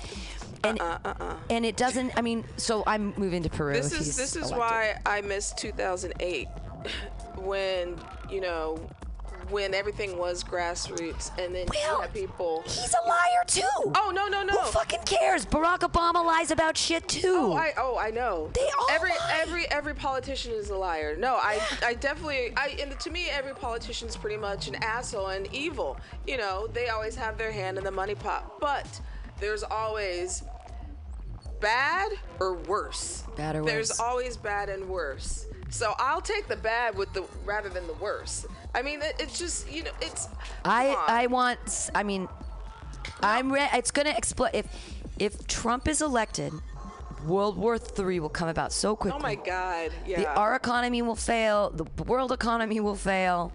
and uh uh uh, and it doesn't. I mean, so I'm moving to Peru. This is this is elected. why I miss 2008 when you know when everything was grassroots, and then you Well, had people. He's a liar too. Oh no no no! Who fucking cares? Barack Obama lies about shit too. Oh, I oh I know. They all every lie. every every politician is a liar. No, I I definitely I and to me every politician is pretty much an asshole and evil. You know, they always have their hand in the money pot, but there's always bad or worse. Bad or There's worse. always bad and worse. So I'll take the bad with the rather than the worse. I mean, it, it's just you know, it's. I on. I want. I mean, I'm. Re- it's gonna explode if if Trump is elected. World War III will come about so quickly. Oh my God! Yeah. The, our economy will fail. The world economy will fail.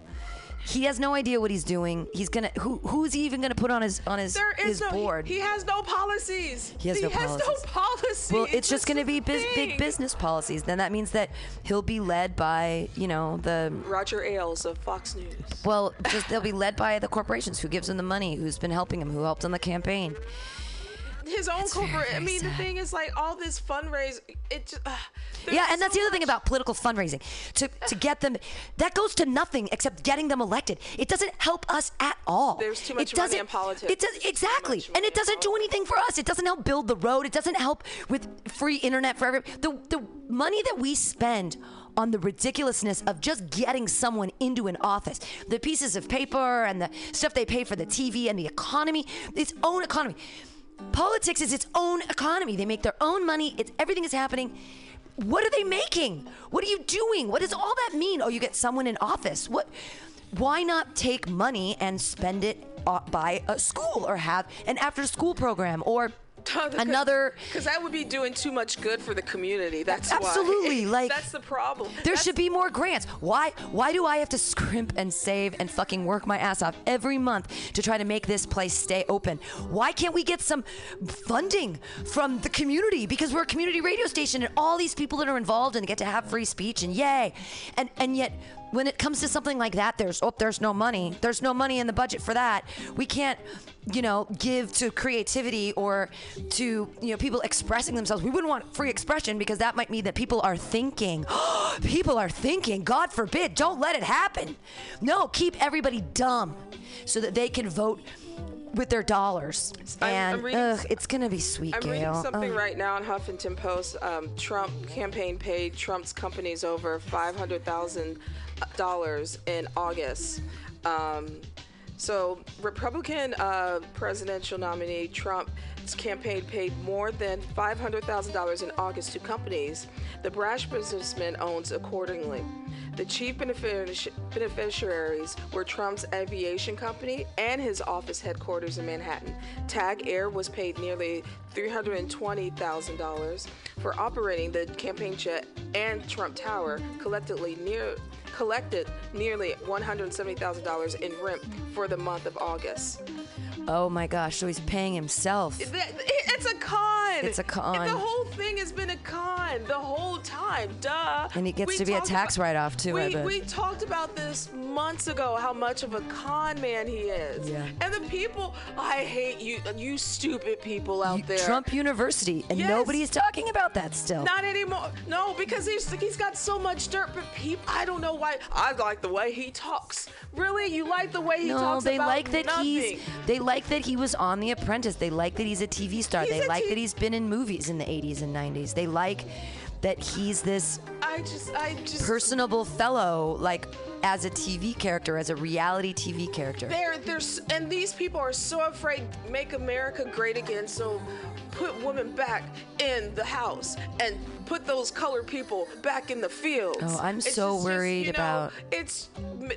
He has no idea what he's doing. He's gonna. Who who's he even gonna put on his on his there is his no. he- board? He, has no policies. He has no policies. policies. well, it's just going to be big business policies. Then that means that he'll be led by, you know, the Roger Ailes of Fox News. well, just they'll be led by the corporations who gives him the money, who's been helping him, who helped on the campaign. His own corporate. I mean, the thing is, like, all this fundraise. It just. Uh, Yeah, and that's the other thing about political fundraising. To to get them, that goes to nothing except getting them elected. It doesn't help us at all. There's too much it money in politics. It does exactly, and it doesn't do anything for us. It doesn't help build the road. It doesn't help with free internet for everyone. The the money that we spend on the ridiculousness of just getting someone into an office, the pieces of paper and the stuff they pay for the TV and the economy, its own economy. Politics is its own economy. They make their own money. It's everything is happening. What are they making? What are you doing? What does all that mean? Oh, you get someone in office. What? Why not take money and spend it uh, by a school or have an after-school program or another? Because that would be doing too much good for the community. That's why. Absolutely, like, that's the problem. There That's- should be more grants. Why? Why do I have to scrimp and save and fucking work my ass off every month to try to make this place stay open? Why can't we get some funding from the community? Because we're a community radio station, and all these people that are involved and get to have free speech, and yay! And and yet. When it comes to something like that, there's oh, there's no money. There's no money in the budget for that. We can't, you know, give to creativity or to you know people expressing themselves. We wouldn't want free expression because that might mean that people are thinking. people are thinking. God forbid. Don't let it happen. No, keep everybody dumb so that they can vote with their dollars. I'm- and I'm reading ugh, it's gonna be sweet, I'm Gail. reading something Ugh. right now on Huffington Post. Um, Trump campaign paid Trump's companies over five hundred thousand dollars in August. Um, so, Republican uh, presidential nominee Trump's campaign paid more than five hundred thousand dollars in August to companies the brash businessman owns accordingly. The chief beneficiaries were Trump's aviation company and his office headquarters in Manhattan. Tag Air was paid nearly $320,000 for operating the campaign jet and Trump Tower, collectively near collected nearly $170,000 in rent for the month of August. Oh my gosh! So he's paying himself. It's a con. It's a con. The whole thing has been a con the whole time. Duh. And he gets to be a tax write-off, too, We, we talked about this months ago. How much of a con man he is. Yeah. And the people, I hate you, you stupid people out there. Trump University, and Yes. nobody's talking about that still. Not anymore. No, because he's he's got so much dirt. But people, I don't know why. I like the way he talks. Really, you like the way he no, talks they about like that nothing. he's. They like that he was on The Apprentice. They like that he's a TV star. He's they like T- that he's been in movies in the 80s and 90s. They like that he's this I just, I just. personable fellow, like as a TV character, as a reality TV character. They're, they're, and these people are so afraid make America great again. So put women back in the house and put those colored people back in the fields. Oh, I'm It's so just- just, worried you know, about- it's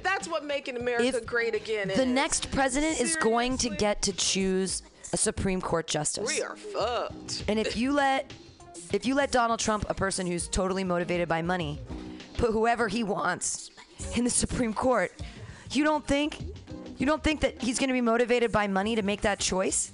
that's what making America If great again the is. next president is going to get to choose a Supreme Court justice. We are fucked. And if you let if you let Donald Trump, a person who's totally motivated by money, put whoever he wants in the Supreme Court, you don't think you don't think that he's going to be motivated by money to make that choice?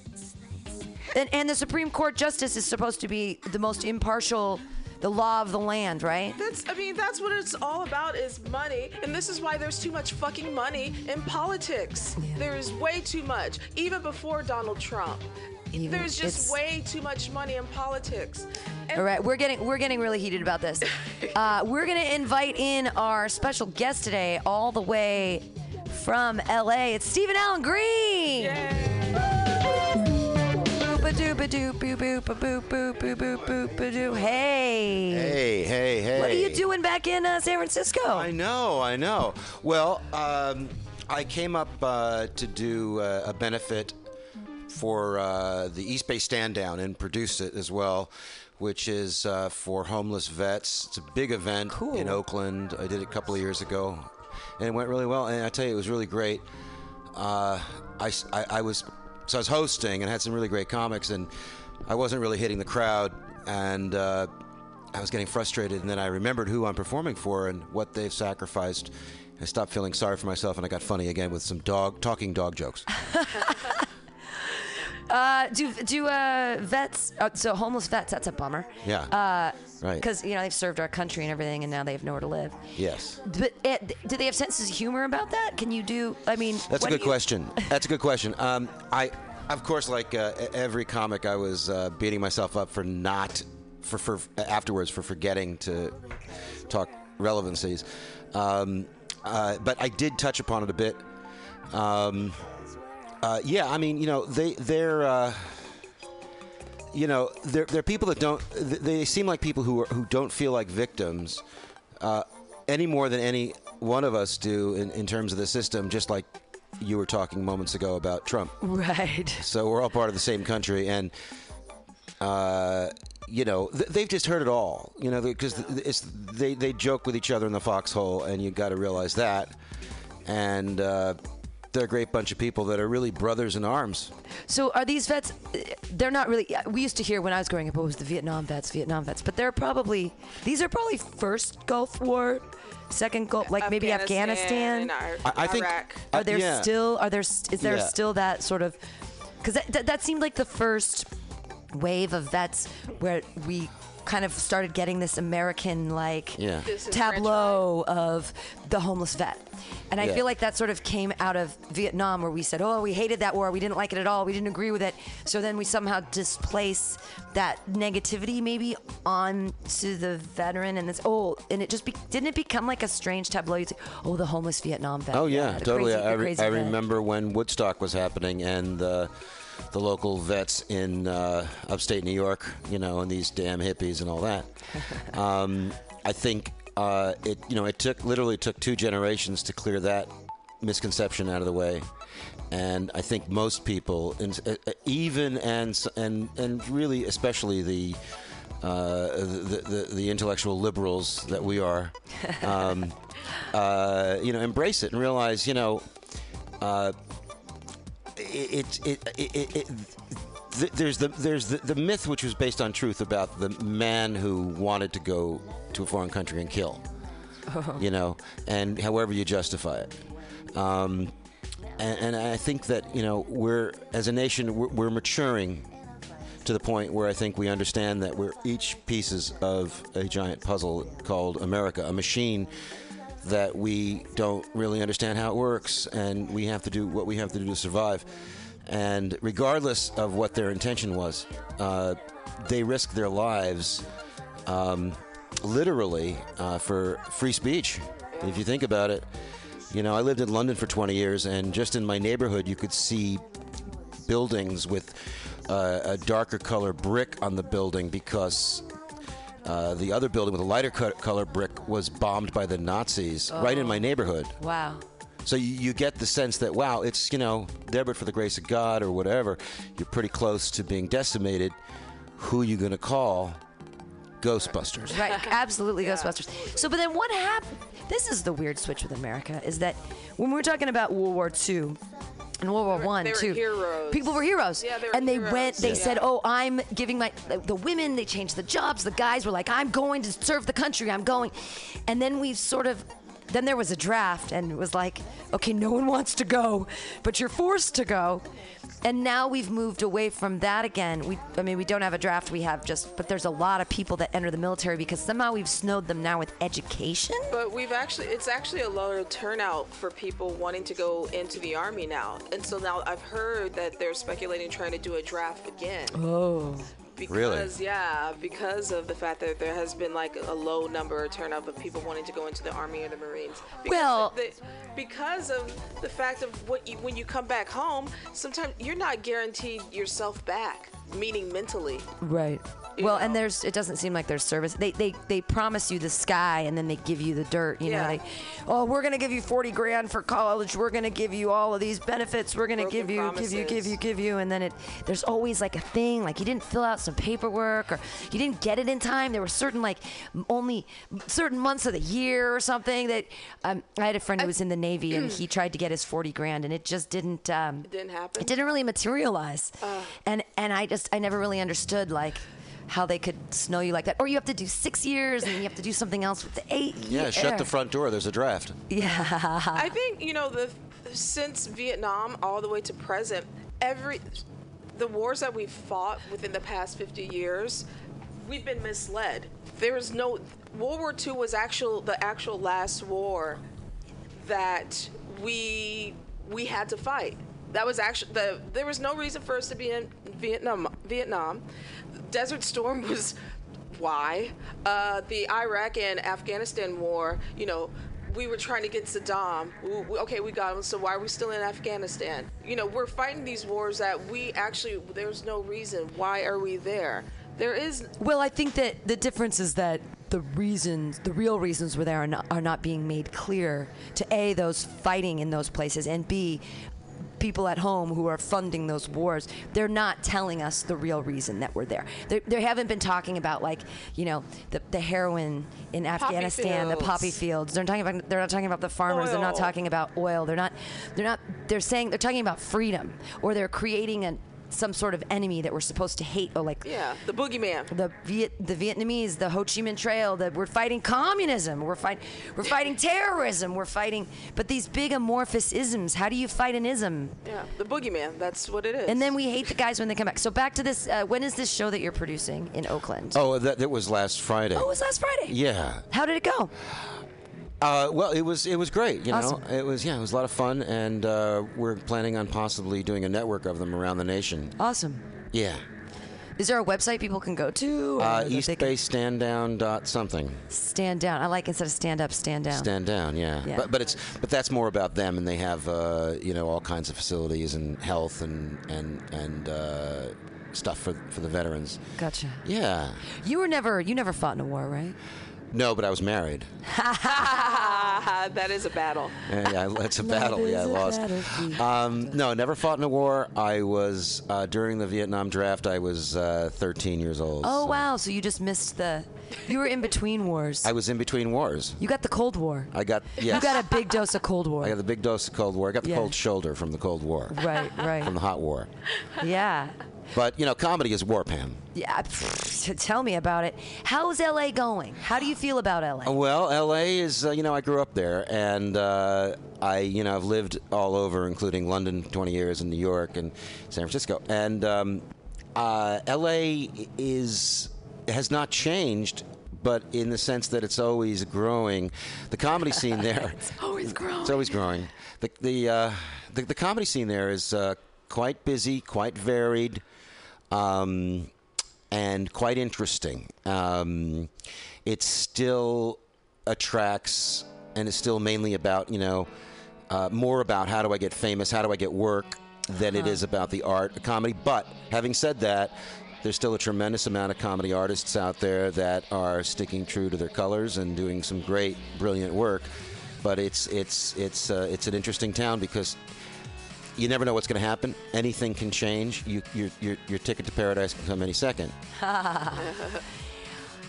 And, and the Supreme Court justice is supposed to be the most impartial, the law of the land, right? That's I mean that's what it's all about is money and this is why there's too much fucking money in politics. There is way too much even before Donald Trump. Even- there's just way too much money in politics. And All right, we're getting we're getting really heated about this. Uh, we're gonna invite in our special guest today, all the way from LA, it's Steven Alan Green. Hey. Hey, hey, hey. What are you doing back in uh, San Francisco? I know, I know. Well, um, I came up uh, to do uh, a benefit for uh, the East Bay Stand Down and produce it as well, which is uh, for homeless vets. It's a big event in Oakland. I did it a couple of years ago, and it went really well. And I tell you, it was really great. Uh, I, I- I was so I was hosting and had some really great comics, and I wasn't really hitting the crowd, and uh, I was getting frustrated. And then I remembered who I'm performing for and what they've sacrificed. I stopped feeling sorry for myself, and I got funny again with some dog talking dog jokes. Uh, do do uh, vets? Uh, so homeless vets. That's a bummer. Yeah. Uh, Right. Because you know they've served our country and everything, and now they have nowhere to live. yes. But uh, do they have senses of humor about that? Can you do? I mean, That's a good question. That's a good question. Um, I, of course, like uh, every comic, I was uh, beating myself up for not, for, for afterwards for forgetting to talk relevancies. Um, uh, but I did touch upon it a bit. Um, uh, yeah, I mean, you know, they they're. Uh, you know, they're, they're people that don't. They seem like people who are, who don't feel like victims uh, any more than any one of us do in, in terms of the system. Just like you were talking moments ago about Trump. Right. So we're all part of the same country, and uh, you know th- they've just heard it all. You know, because it's they they joke with each other in the foxhole, and you got to realize that. And uh, they're a great bunch of people that are really brothers in arms. So are these vets? uh, They're not really. We used to hear when I was growing up, it was the Vietnam vets, Vietnam vets. But they're probably these are probably first Gulf War, second Gulf, like maybe Afghanistan. and Ar- I- I think- Iraq. Are there yeah. still? Are there? s- Is there Yeah. still that sort of? Because that, that that seemed like the first wave of vets where we kind of started getting this American like Yeah. tableau of the homeless vet. And I Yeah. feel like that sort of came out of Vietnam where we said, oh, we hated that war. We didn't like it at all. We didn't agree with it. So then we somehow displace that negativity maybe onto the veteran and this, oh, and it just be, didn't it become like a strange tableau? You'd say, oh, the homeless Vietnam vet. Oh yeah, the totally. crazy- I, re- I remember when Woodstock was happening and uh, the local vets in uh, upstate New York, you know, and these damn hippies and all that. um, I think uh, it, you know, it took literally took two generations to clear that misconception out of the way. And I think most people, uh, uh, even and and and really especially the uh, the, the the intellectual liberals that we are, um, uh, you know, embrace it and realize, you know, uh, it, it, it, it, it th- there's the there's the, the myth which was based on truth about the man who wanted to go to a foreign country and kill, you know, and however you justify it. Um, and, and I think that you know we're as a nation we're, we're maturing to the point where I think we understand that we're each pieces of a giant puzzle called America, a machine that we don't really understand how it works, and we have to do what we have to do to survive. And regardless of what their intention was, uh, they risk their lives um, literally uh, for free speech. If you think about it, you know, I lived in London for 20 years, and just in my neighborhood, you could see buildings with uh, a darker color brick on the building because uh, the other building with a lighter co- color brick was bombed by the Nazis right in my neighborhood. Wow. So you, you get the sense that wow, it's you know there but for the grace of God or whatever. You're pretty close to being decimated. Who are you gonna call? Ghostbusters. Right, absolutely Ghostbusters. So, but then what happened? This is the weird switch with America is that when we're talking about World War II and World War were- One, too, heroes. people were heroes, Yeah, they were and they heroes. went. They Yeah. said, "Oh, I'm giving my the, the women." They changed the jobs. The guys were like, "I'm going to serve the country. I'm going," and then we've sort of. Then there was a draft, and it was like, okay, no one wants to go, but you're forced to go. And now we've moved away from that again. We, I mean, we don't have a draft. We have just, but there's a lot of people that enter the military because somehow we've snowed them now with education. But we've actually, it's actually a lower turnout for people wanting to go into the army now. And so now I've heard that they're speculating trying to do a draft again. Oh. Because Really? yeah, because of the fact that there has been like a low number turnout of people wanting to go into the army or the marines. Because Well- the, because of the fact of what you, when you come back home, sometimes you're not guaranteed yourself back, meaning mentally. Right. You Well, know. and there's it doesn't seem like there's service. They they they promise you the sky and then they give you the dirt. You know, they, oh, we're gonna give you forty grand for college. We're gonna give you all of these benefits. We're gonna Broken give you, give you, give you, give you, and then it there's always like a thing like you didn't fill out some paperwork or you didn't get it in time. There were certain like only certain months of the year or something that um, I had a friend who was in the Navy and he tried to get his forty grand and it just didn't. Um, It didn't happen. it didn't really materialize Uh. and and i just i never really understood like how they could snow you like that or you have to do six years and you have to do something else with the eight Yeah, shut the front door. There's a draft. yeah I think you know the since Vietnam all the way to present, every the wars that we've fought within the past 50 years, we've been misled. There is no World War II was actual the actual last war that we we had to fight. That was actually the there was no reason for us to be in Vietnam. Vietnam, Desert Storm was why. Uh, the Iraq and Afghanistan war, you know, we were trying to get Saddam. We- Okay, we got him. So why are we still in Afghanistan? You know, we're fighting these wars that we actually there's no reason. Why are we there? There is well i think that the difference is that the reasons the real reasons were there are not, are not being made clear to a those fighting in those places and b people at home who are funding those wars they're not telling us the real reason that we're there. They, they haven't been talking about like you know the, the heroin in afghanistan the poppy fields. They're talking about they're not talking about the farmers. They're not talking about oil. They're not they're not they're saying they're talking about freedom or they're creating a some sort of enemy that we're supposed to hate or like yeah the boogeyman. the Viet, the Vietnamese, the Ho Chi Minh Trail, that we're fighting communism, we're fighting, we're fighting terrorism, we're fighting. But these big amorphous isms, how do you fight an ism? Yeah, the boogeyman. That's what it is. And then we hate the guys when they come back. So back to this. Uh, when is this show that you're producing in Oakland? Oh, that, that was last Friday. Oh, it was last Friday. yeah. How did it go? Uh, well, it was it was great. You Awesome. know, it was yeah, it was a lot of fun, and uh, we're planning on possibly doing a network of them around the nation. Awesome. Yeah. Is there a website people can go to? Uh, that East they can Stand Down dot something. Stand down. I like instead of stand up, stand down. Stand down, yeah. Yeah. But but it's but that's more about them, and they have uh, you know all kinds of facilities and health and and and uh, stuff for for the veterans. Gotcha. Yeah. You were never, you never fought in a war, right? No, but I was married. That is a battle. Yeah, yeah, it's a battle. Yeah, I lost. Um, no, never fought in a war. I was uh, during the Vietnam draft. I was uh, 13 years old. Oh so wow! So you just missed the. You were in between wars. I was in between wars. you got the Cold War. I got yes. You got a big dose of Cold War. I got the big dose of Cold War. I got the Yeah. cold shoulder from the Cold War, right, right. from the hot war. yeah. But you know, comedy is war, Pam. Yeah, tell me about it. How's LA going? How do you feel about LA? Well, L.A. is uh, you know I grew up there, and uh, I you know I've lived all over, including London, 20 years, and New York and San Francisco, and um, uh, L.A. is has not changed. But in the sense that it's always growing, the comedy scene there It's always growing. It's always growing. The the uh, the, the comedy scene there is uh, quite busy, quite varied, um, and quite interesting. Um, it still attracts, and it's still mainly about you know uh, more about how do I get famous, how do I get work, than it is about the art, the comedy. But having said that. There's still a tremendous amount of comedy artists out there that are sticking true to their colors and doing some great, brilliant work but it's it's it's uh, it's an interesting town because you never know what's going to happen. Anything can change. You, your, your your ticket to paradise can come any second.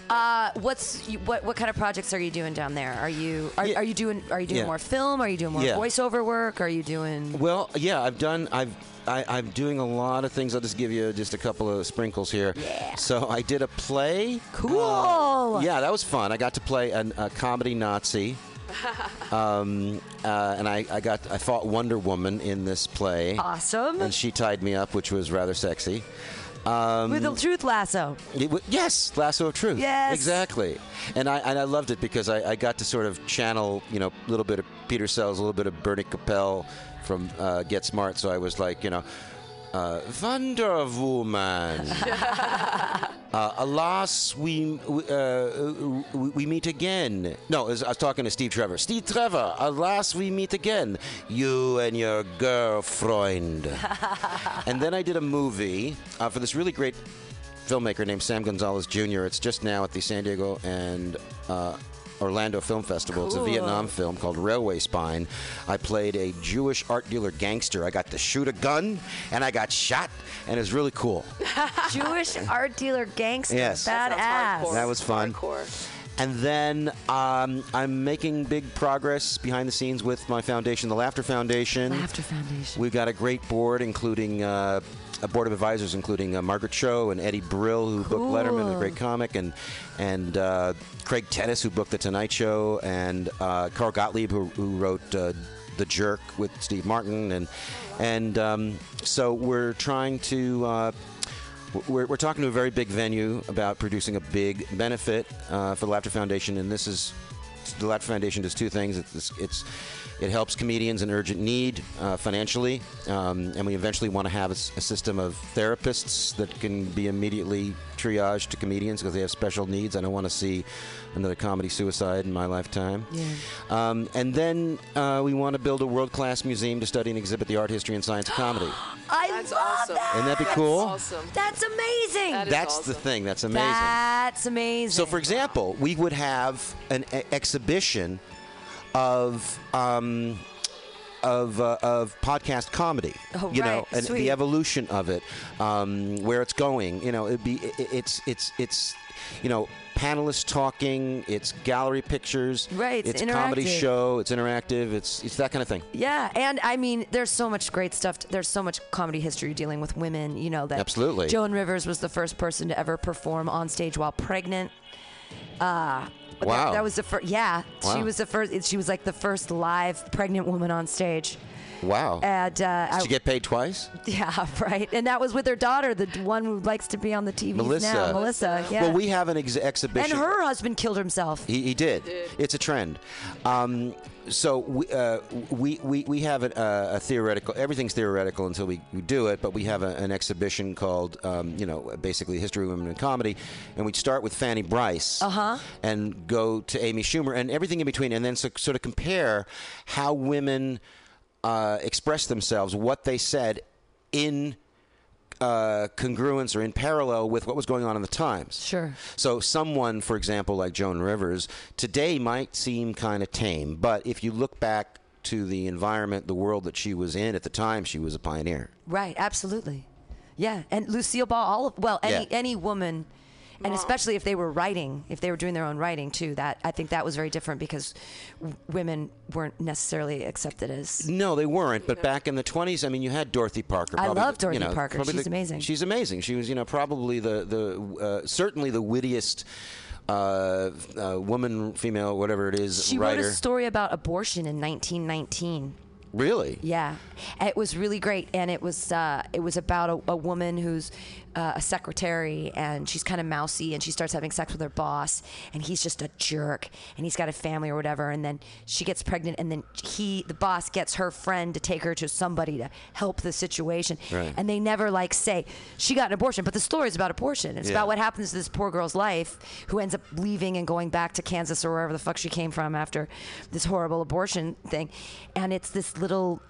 Uh, what's you, what? What kind of projects are you doing down there? Are you are, Yeah. are you doing are you doing Yeah. more film? Are you doing more Yeah. voiceover work? Are you doing? Well, yeah, I've done. I've I, I'm doing a lot of things. I'll just give you just a couple of sprinkles here. Yeah. So I did a play. Cool. Uh, yeah, that was fun. I got to play an, a comedy Nazi. um, uh, and I, I got I fought Wonder Woman in this play, Awesome. and she tied me up, which was rather sexy. Um, With the truth lasso. W- yes, Lasso of Truth. Yes. exactly. And I and I loved it because I, I got to sort of channel, you know, a little bit of Peter Sellers, a little bit of Bernie Kopell from uh, Get Smart. So I was like, you know, uh, Wonder Woman. uh, alas, we uh, we we meet again. No, I was, I was talking to Steve Trevor. Steve Trevor, alas, we meet again. You and your girlfriend. and then I did a movie uh, for this really great filmmaker named Sam Gonzalez Jr. It's just now at the San Diego and uh, Orlando Film Festival. It's a Vietnam film called Railway Spine. I played a Jewish art dealer gangster. I got to shoot a gun and I got shot, and it was really cool. Jewish art dealer gangster. Yes. That Badass. That was fun. Hardcore. And then um, I'm making big progress behind the scenes with my foundation, the Laughter Foundation. Laughter Foundation. We've got a great board, including uh, a board of advisors, including uh, Margaret Cho and Eddie Brill, who booked Letterman, a great comic, and and uh, Craig Tennis, who booked The Tonight Show, and uh, Carl Gottlieb, who, who wrote uh, The Jerk with Steve Martin, and and um, so we're trying to. Uh, we're, we're talking to a very big venue about producing a big benefit uh, for the Laughter Foundation, and this is the Laughter Foundation does two things. It's, it's it helps comedians in urgent need uh, financially, um, and we eventually want to have a system of therapists that can be immediately triaged to comedians because they have special needs. I don't want to see another comedy suicide in my lifetime. Yeah. Um, and then uh, we want to build a world-class museum to study and exhibit the art, history, and science of comedy. I That's love awesome. that. Wouldn't that be That's awesome. That's amazing. That is That's the awesome. thing. That's amazing. That's amazing. So, for example, we would have an e- exhibition of um, of uh, of podcast comedy. Oh, you know, and Sweet. the evolution of it, um, where it's going. You know, it'd be i- i- it's it's it's you know. Panelists talking. It's gallery pictures. Right, it's It's comedy show. It's interactive. It's it's that kind of thing. Yeah, and I mean, there's so much great stuff. There's so much comedy history dealing with women. You know that Absolutely. Joan Rivers was the first person to ever perform on stage while pregnant. Uh, Wow. That, was the first. Yeah, she was the first. She was like the first live pregnant woman on stage. Wow. And uh, Did I- you get paid twice? yeah, right. And that was with her daughter, the one who likes to be on the TV Melissa. now, Melissa. Yeah. Well, we have an ex- and her husband killed himself. He, he did. It's a trend. Um, so we, uh, we, we, we have a, a theoretical, everything's theoretical until we, we do it, but we have a, an exhibition called, um, you know, basically History of Women in Comedy. And we'd start with Fanny Brice Uh-huh. and go to Amy Schumer and everything in between, and then so, sort of compare how women uh, express themselves, what they said in uh, congruence or in parallel with what was going on in the times. Sure. So someone, for example, like Joan Rivers, today might seem kind of tame, but if you look back to the environment, the world that she was in at the time, she was a pioneer. Right, absolutely. Yeah, and Lucille Ball, all of, well, any Yeah. any woman, and especially if they were writing, if they were doing their own writing too. That I think that was very different because w- women weren't necessarily accepted as. No, they weren't. But back in the 20s, I mean, you had Dorothy Parker. I probably love the- you Dorothy know, Parker. She's the- amazing. She's amazing. She was, you know, probably the the uh, certainly the wittiest uh, uh, woman, female, whatever it is, She writer. wrote a story about abortion in 1919. really? Yeah, it was really great, and it was uh, it was about a, a woman who's uh, a secretary, and she's kind of mousy, and she starts having sex with her boss, and he's just a jerk, and he's got a family or whatever, and then she gets pregnant, and then he, the boss, gets her friend to take her to somebody to help the situation, Right. and they never like say she got an abortion, but the story is about abortion. It's Yeah. about what happens to this poor girl's life, who ends up leaving and going back to Kansas or wherever the fuck she came from after this horrible abortion thing, and it's this little.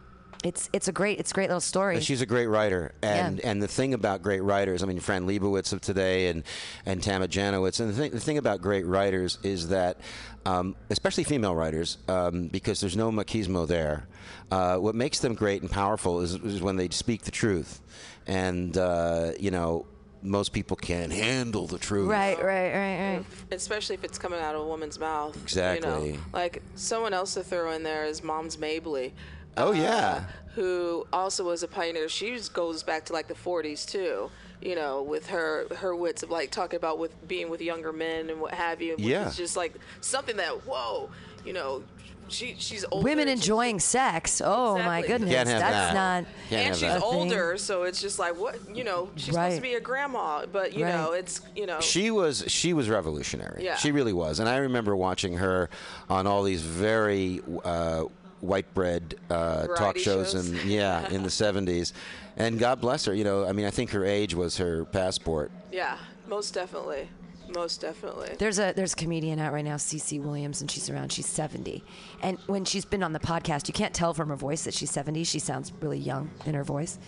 It's it's a great it's a great little story. She's a great writer, and Yeah. and the thing about great writers, I mean, Fran Lebowitz of today, and and Tama Janowitz, and the thing, the thing about great writers is that, um, especially female writers, um, because there's no machismo there. Uh, what makes them great and powerful is, is when they speak the truth, and uh, you know, most people can't handle the truth. Right, right, right, right. especially if it's coming out of a woman's mouth. You Exactly. know? Like someone else to throw in there is Moms Mabley. Oh, uh, yeah. Who also was a pioneer. She goes back to like the 40s too. You know, with her her wits of like talking about with being with younger men and what have you. which Yeah. is just like something that whoa, you know, she she's older. Women she's- enjoying sex. Oh my goodness, Can't have that's that. not. Can't and have she's that. older, so it's just like what you know. She's supposed Right. to be a grandma, but you Right. know, it's you know. She was she was revolutionary. Yeah. She really was, and I remember watching her on all these very uh, white bread uh, talk shows, shows. and yeah, in the '70s. And God bless her. You know, I mean, I think her age was her passport. Yeah, most definitely. Most definitely. There's a there's a comedian out right now, Cece Williams, and she's around. She's 70, and when she's been on the podcast, you can't tell from her voice that she's 70. She sounds really young in her voice,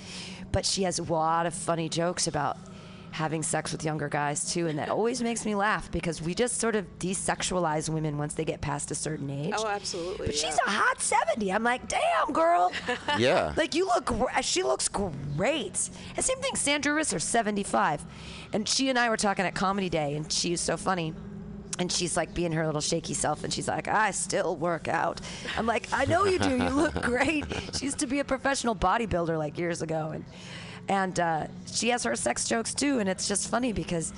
but she has a lot of funny jokes about having sex with younger guys too, and that always makes me laugh because we just sort of desexualize women once they get past a certain age. Oh, absolutely. But yeah. she's a hot 70. I'm like, damn, girl. Yeah. Like you look, she looks great. And same thing, Sandra Risser, 75, and she and I were talking at Comedy Day, and she was so funny. And she's like being her little shaky self, and she's like, I still work out. I'm like, I know you do. You look great. She used to be a professional bodybuilder like years ago, and and uh, she has her sex jokes too. And it's just funny because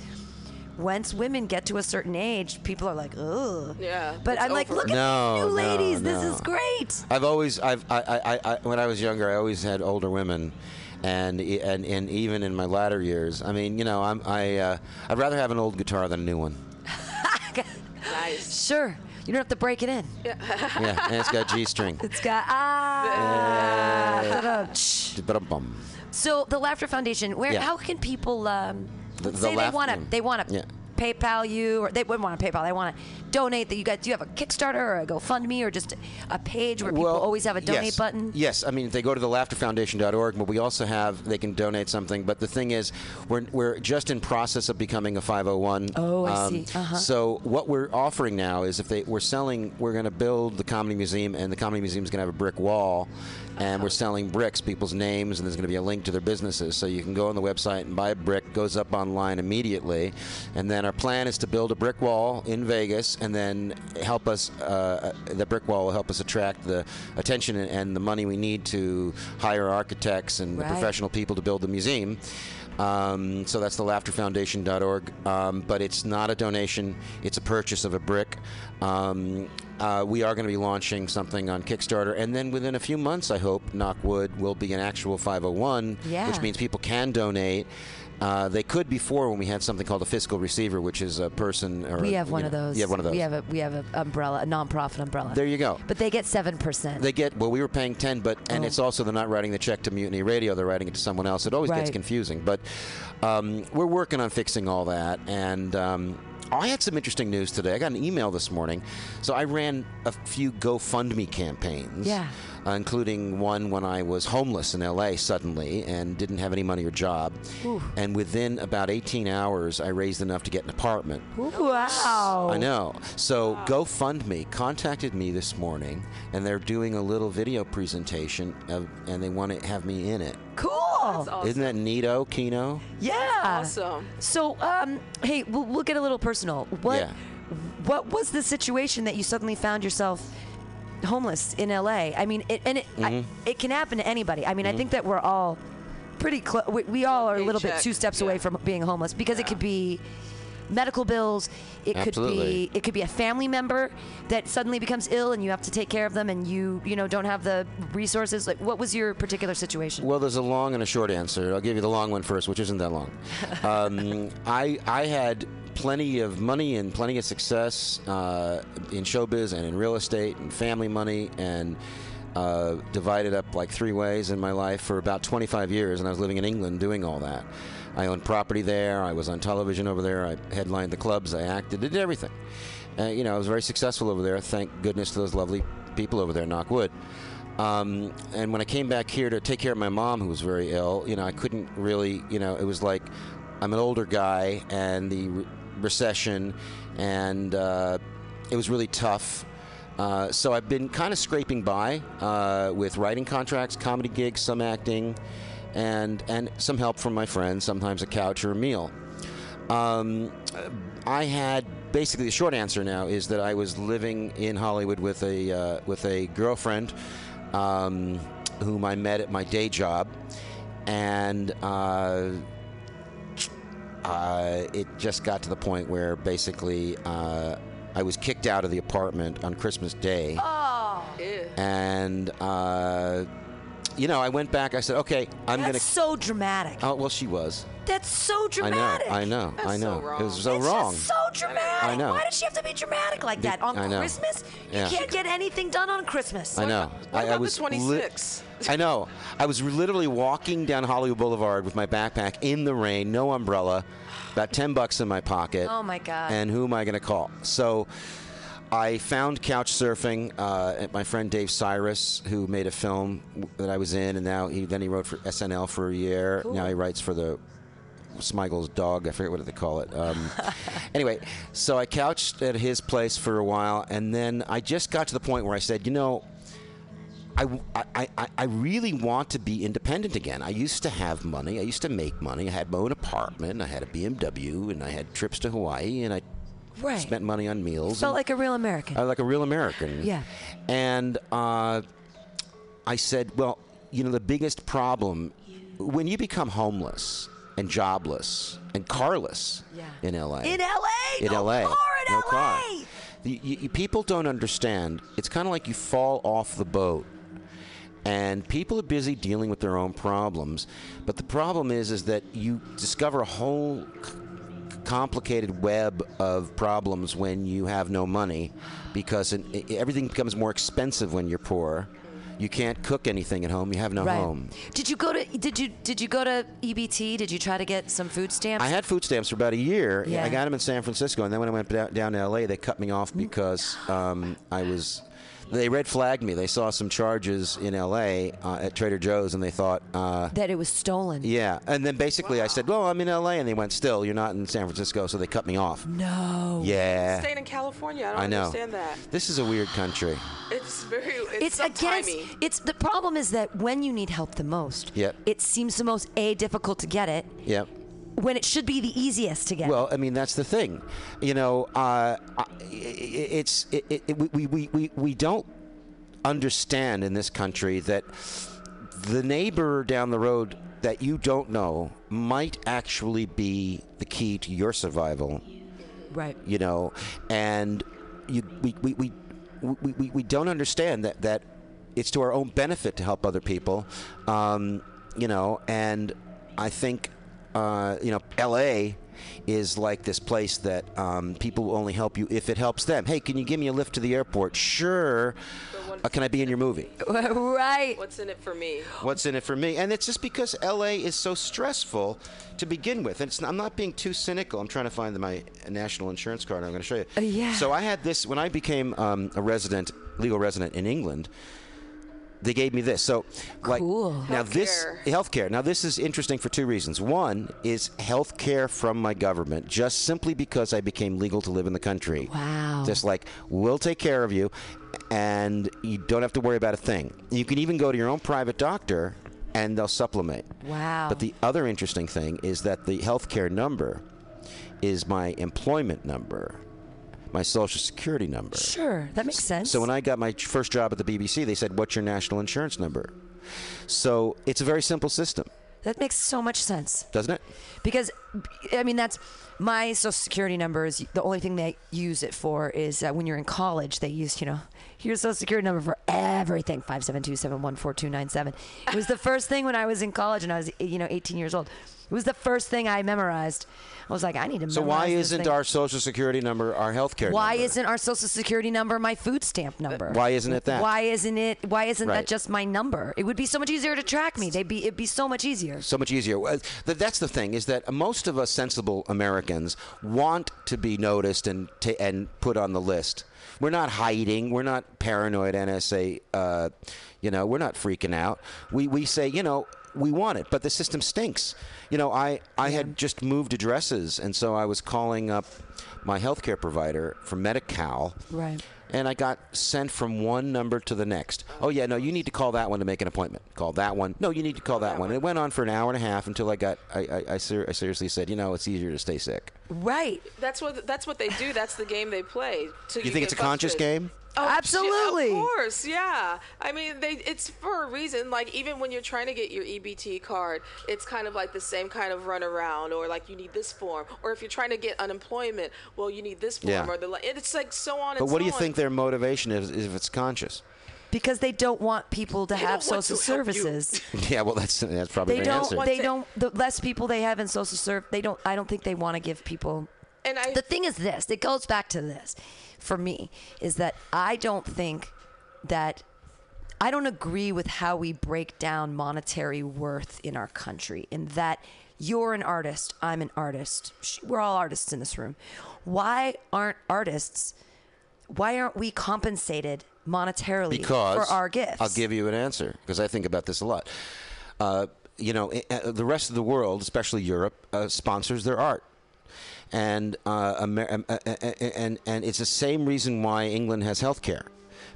once women get to a certain age, people are like, ugh. Yeah, But I'm like, look at No, you no, ladies. This no. is great. I've always, I've, I, I, I, when I was younger, I always had older women, and and and even in my latter years, I mean, you know, I'm, I, uh, I'd rather have an old guitar than a new one. nice. Sure. You don't have to break it in. Yeah, yeah and it's got G string. It's got ah. ta-da, shh. Ba-dum-bum. So the Laughter Foundation, where Yeah. how can people um, The- the say they want to they want to Yeah. PayPal you or they wouldn't want to PayPal they want to donate that you guys do you have a Kickstarter or a GoFundMe or just a page where people always have a donate yes. button? Yes, I mean they go to the laughterfoundation.org, but we also have they can donate something. But the thing is, we're we're just in process of becoming a 501. Oh, I see. Uh-huh. So what we're offering now is if they we're selling, we're going to build the comedy museum, and the comedy museum is going to have a brick wall. And we're selling bricks, people's names, and there's going to be a link to their businesses. So you can go on the website and buy a brick, goes up online immediately. And then our plan is to build a brick wall in Vegas and then help us, uh, the brick wall will help us attract the attention and, and the money we need to hire architects and the Right. professional people to build the museum. Um, so that's the laughterfoundation.org. Um, but it's not a donation, it's a purchase of a brick. Um, uh, we are going to be launching something on Kickstarter. And then within a few months, I hope, knockwood, will be an actual 501, Yeah. which means people can donate. Uh, they could before when we had something called a fiscal receiver, which is a person. Or We a- have one you of those. You have one of those. We have a we have an umbrella, a nonprofit umbrella. There you go. But they get seven percent. They get well. We were paying ten, but and Oh. it's also they're not writing the check to Mutiny Radio. They're writing it to someone else. It always gets confusing. But um, we're working on fixing all that. And um, I had some interesting news today. I got an email this morning. So I ran a few GoFundMe campaigns. Yeah. Uh, including one when I was homeless in LA suddenly and didn't have any money or job. And within about 18 hours, I raised enough to get an apartment. wow. I know. So GoFundMe contacted me this morning, and they're doing a little video presentation, of, and they want to have me in it. Cool. Awesome. Isn't that neato, Kino? Yeah. awesome? So, um, hey, we'll, we'll get a little personal. What Yeah. what was the situation that you suddenly found yourself homeless in LA? I mean, it, and it Mm-hmm. it can happen to anybody. I mean, I think that we're all pretty close. We, we all are a little bit two steps away from being homeless because it could be medical bills. It could be it could be a family member that suddenly becomes ill and you have to take care of them and you you know don't have the resources. Like, what was your particular situation? Well, there's a long and a short answer. I'll give you the long one first, which isn't that long. Um, I I had plenty of money and plenty of success uh, in showbiz and in real estate and family money and. Uh, divided up like three ways in my life for about 25 years, and I was living in England doing all that. I owned property there. I was on television over there. I headlined the clubs. I acted. I Did everything. Uh, you know, I was very successful over there. Thank goodness to those lovely people over there. Knock wood. Um, and when I came back here to take care of my mom, who was very ill, you know, I couldn't really, you know, it was like I'm an older guy and the recession, and uh, it was really tough. Uh, so I've been kind of scraping by uh, with writing contracts, comedy gigs, some acting, and and some help from my friends, sometimes a couch or a meal. Um, I had basically the short answer now is that I was living in Hollywood with a uh, with a girlfriend um, whom I met at my day job, and uh, it just got to the point where basically uh, I was kicked out of the apartment on Christmas Day Ew. and uh, you know, I went back. I said, okay, I'm That's gonna. so dramatic. Oh well, she was. That's so dramatic. I know. I know. That's I know. so It was so it's wrong. just so dramatic. I know. Why does she have to be dramatic like Be- that on I know. Christmas? Yeah. You can't get anything done on Christmas. I know. What I, about I was the 26? I know. I was literally walking down Hollywood Boulevard with my backpack in the rain, no umbrella, about ten bucks in my pocket. Oh, my God. And who am I going to call? So. I found couch surfing uh, at my friend Dave Cyrus, who made a film that I was in, and now he then he wrote for SNL for a year. Now he writes for the Smigel's dog. I forget what they call it. Um, anyway, so I couched at his place for a while, and then I just got to the point where I said, you know, I, I, I, I really want to be independent again. I used to have money. I used to make money. I had my own apartment. I had a BMW, and I had trips to Hawaii, and I Right. spent money on meals. Felt and- like a real American. uh, like a real American. Yeah. And uh, I said, well, you know, the biggest problem when you become homeless and jobless and carless Yeah. in LA. in LA. in no LA. Car in no LA. car. The, you, people don't understand. It's kind of like you fall off the boat. And people are busy dealing with their own problems, but the problem is, is that you discover a whole complicated web of problems when you have no money, because it, it- everything becomes more expensive when you're poor. You can't cook anything at home. You have no Right. home. Did you go to did you did you go to EBT? Did you try to get some food stamps? I had food stamps for about a year. Yeah. I got them in San Francisco, and then when I went down, down to LA, they cut me off because um, I was. They red flagged me. They saw some charges in LA uh, at Trader Joe's, and they thought, uh, that it was stolen. yeah. And then basically, I said, "Well, I'm in LA," and they went, "Still, you're not in San Francisco," so they cut me off. No. Yeah. Staying in California, I don't I know. understand that. This is a weird country. It's very. It's, It's against. It's the problem is that when you need help the most, Yep. it seems the most a difficult to get it Yep. When it should be the easiest to get. Well, I mean, that's the thing. You know, uh, it's it, it, we, we, we, we don't understand in this country that the neighbor down the road that you don't know might actually be the key to your survival. right. You know, and you we we, we, we, we, we don't understand that that it's to our own benefit to help other people. Um, you know, and I think uh, you know, L.A. is like this place that um, people will only help you if it helps them. Hey, can you give me a lift to the airport? Sure. Uh, can I be in your movie? right. What's in it for me? What's in it for me? And it's just because LA is so stressful to begin with. And it's, I'm not being too cynical. I'm trying to find my national insurance card. I'm going to show you. Uh, yeah. So I had this when I became um, a resident, legal resident in England. They gave me this. So, like Cool. now this Healthcare. healthcare. Now this is interesting for two reasons. One is healthcare from my government, just simply because I became legal to live in the country. Wow. Just like we'll take care of you, and you don't have to worry about a thing. You can even go to your own private doctor, and they'll supplement. Wow. But the other interesting thing is that the healthcare number is my employment number, my social security number. Sure, that makes sense. So when I got my first job at the BBC, they said, "What's your national insurance number?" So it's a very simple system, that makes so much sense doesn't it? because I mean that's my social security number is the only thing they use it for is uh, when you're in college they use you know your social security number for everything 572-714-297 it was the first thing when I was in college and I was you know 18 years old it was the first thing I memorized I was like I need to memorize it. So why isn't our social security number our healthcare why number? isn't our social security number my food stamp number? Why isn't it that? Why isn't it? Why isn't Right. that just my number? It would be so much easier to track me. They'd be. It'd be so much easier. so much easier. That's the thing is that most of us sensible Americans want to be noticed and ta- and put on the list. We're not hiding. We're not paranoid NSA. Uh, you know, we're not freaking out. We we say, you know, we want it, but the system stinks. You know, I I had just moved addresses, and so I was calling up my healthcare provider from Medi-Cal. Right. And I got sent from one number to the next. Oh yeah, no, you need to call that one to make an appointment. Call that one. No, you need to call that one. And it went on for an hour and a half until I got. I I, I, ser- I seriously said, you know, it's easier to stay sick. Right. That's what that's what they do. That's the game they play. till You think it's a conscious game? Oh, Absolutely. Of course, yeah. I mean, they it's for a reason. Like even when you're trying to get your EBT card, it's kind of like the same kind of runaround, or like you need this form, or if you're trying to get unemployment, well, you need this form, Yeah. or the. li- It's like so on. And so forth. But and what do you on. think their motivation is, is if it's conscious? because they don't want people to They have social to services. Yeah, well, that's that's probably They the don't. answer. They don't. The less people they have in social serve, they don't. I don't think they want to give people. And I The thing is this. It goes back to this. For me, is that I don't think that I don't agree with how we break down monetary worth in our country. In that you're an artist, I'm an artist. We're all artists in this room. Why aren't artists? Why aren't we compensated monetarily because for our gifts? I'll give you an answer because I think about this a lot. Uh, you know, uh, the rest of the world, especially Europe, uh, sponsors their art. And, uh, Amer- uh, uh, uh, and and it's the same reason why England has health care,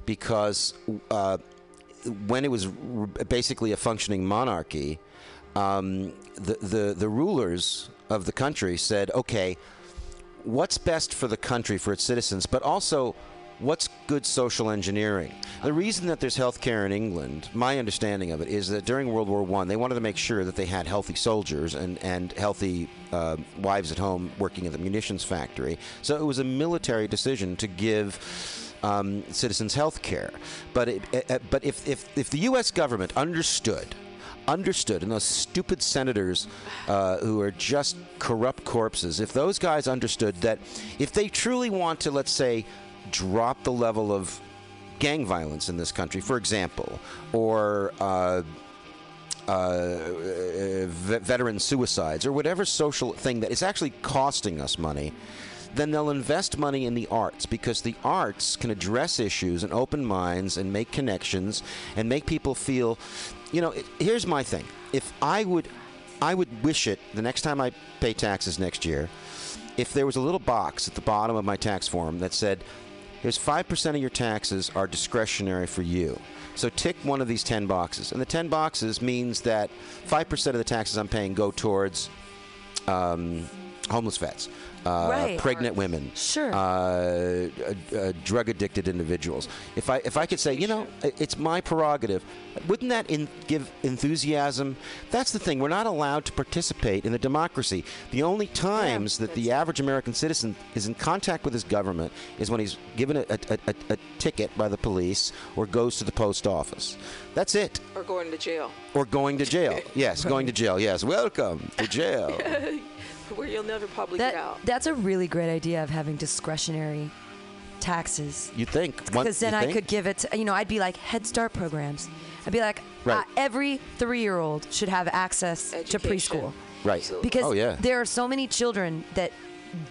because uh, when it was basically a functioning monarchy, um, the, the the rulers of the country said, okay, what's best for the country, for its citizens, but also what's good social engineering. The reason that there's health care in England, my understanding of it, is that during World War One, they wanted to make sure that they had healthy soldiers and, and healthy uh, wives at home working at the munitions factory. So it was a military decision to give um, citizens health care. But, it, but if, if, if the U.S. government understood understood, and those stupid senators uh, who are just corrupt corpses, if those guys understood that if they truly want to, let's say, drop the level of gang violence in this country, for example, or uh, uh, ve- veteran suicides, or whatever social thing that is actually costing us money, then they'll invest money in the arts because the arts can address issues and open minds and make connections and make people feel. You know, it, here's my thing. If I would, I would wish it the next time I pay taxes next year, if there was a little box at the bottom of my tax form that said, "Here's five percent of your taxes are discretionary for you." So tick one of these ten boxes, and the ten boxes means that five percent of the taxes I'm paying go towards um, homeless vets, uh, Right. pregnant women, Sure. uh, uh, uh, drug addicted individuals. If I if I could say, you know, it's my prerogative, wouldn't that in, give enthusiasm? That's the thing. We're not allowed to participate in the democracy. The only times that the average American citizen is in contact with his government is when he's given a, a, a, a ticket by the police or goes to the post office. That's it. or going to jail, Or going to jail. Yes, going to jail. Yes, welcome to jail. where you'll never probably That get out. that's a really great idea of having discretionary taxes. You think? Because then I think? could give it. To, you know, I'd be like Head Start programs. I'd be like, Right. uh, every three-year-old should have access to preschool. Right. Absolutely. Because oh yeah. there are so many children that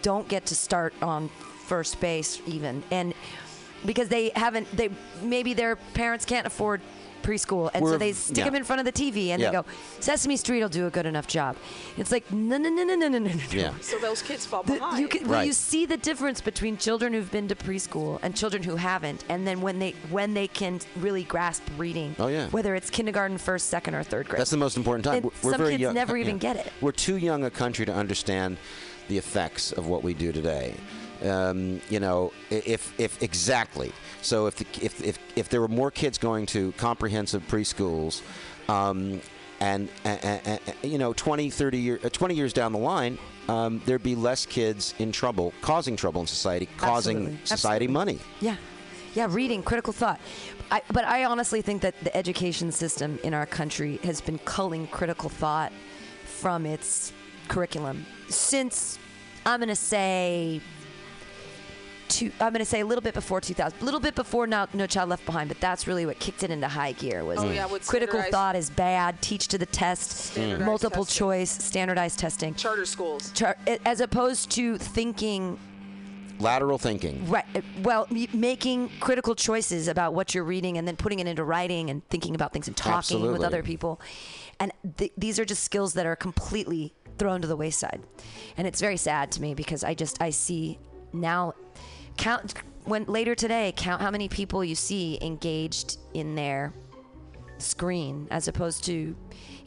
don't get to start on first base even, and because they haven't, they maybe their parents can't afford preschool, and so We're- they stick yeah. them in front of the TV and Yeah. they go, Sesame Street will do a good enough job. It's like no, no, no, no, no, no, no, no. Yeah. So those kids fall The- behind. you can, well, you see the difference between children who've been to preschool and children who haven't, and then when they when they can really grasp reading. Oh, yeah. Whether it's kindergarten, first, second, or third grade. That's the most important time. And We're- We're some very kids young. never even yeah. get it. We're too young a country to understand the effects of what we do today. Um, you know, if if exactly. So if the, if if if there were more kids going to comprehensive preschools. Um, and, and, and, you know 20 30 year, uh, 20 years down the line um, there'd be less kids in trouble causing trouble in society causing Absolutely. society Absolutely. money Yeah, yeah, reading, critical thought. I, but I honestly think that the education system in our country has been culling critical thought from its curriculum since I'm going to say. Two, I'm going to say a little bit before 2000, a little bit before no, no Child Left Behind, but that's really what kicked it into high gear. Was Oh, yeah, with critical thought is bad, teach to the test, multiple testing. choice, standardized testing, Charter schools. Char- as opposed to thinking lateral thinking Right. uh, Well, m- making critical choices about what you're reading and then putting it into writing and thinking about things and talking with other people. And th- these are just skills that are completely thrown to the wayside. And it's very sad to me because I just I see now count when later today count how many people you see engaged in their screen as opposed to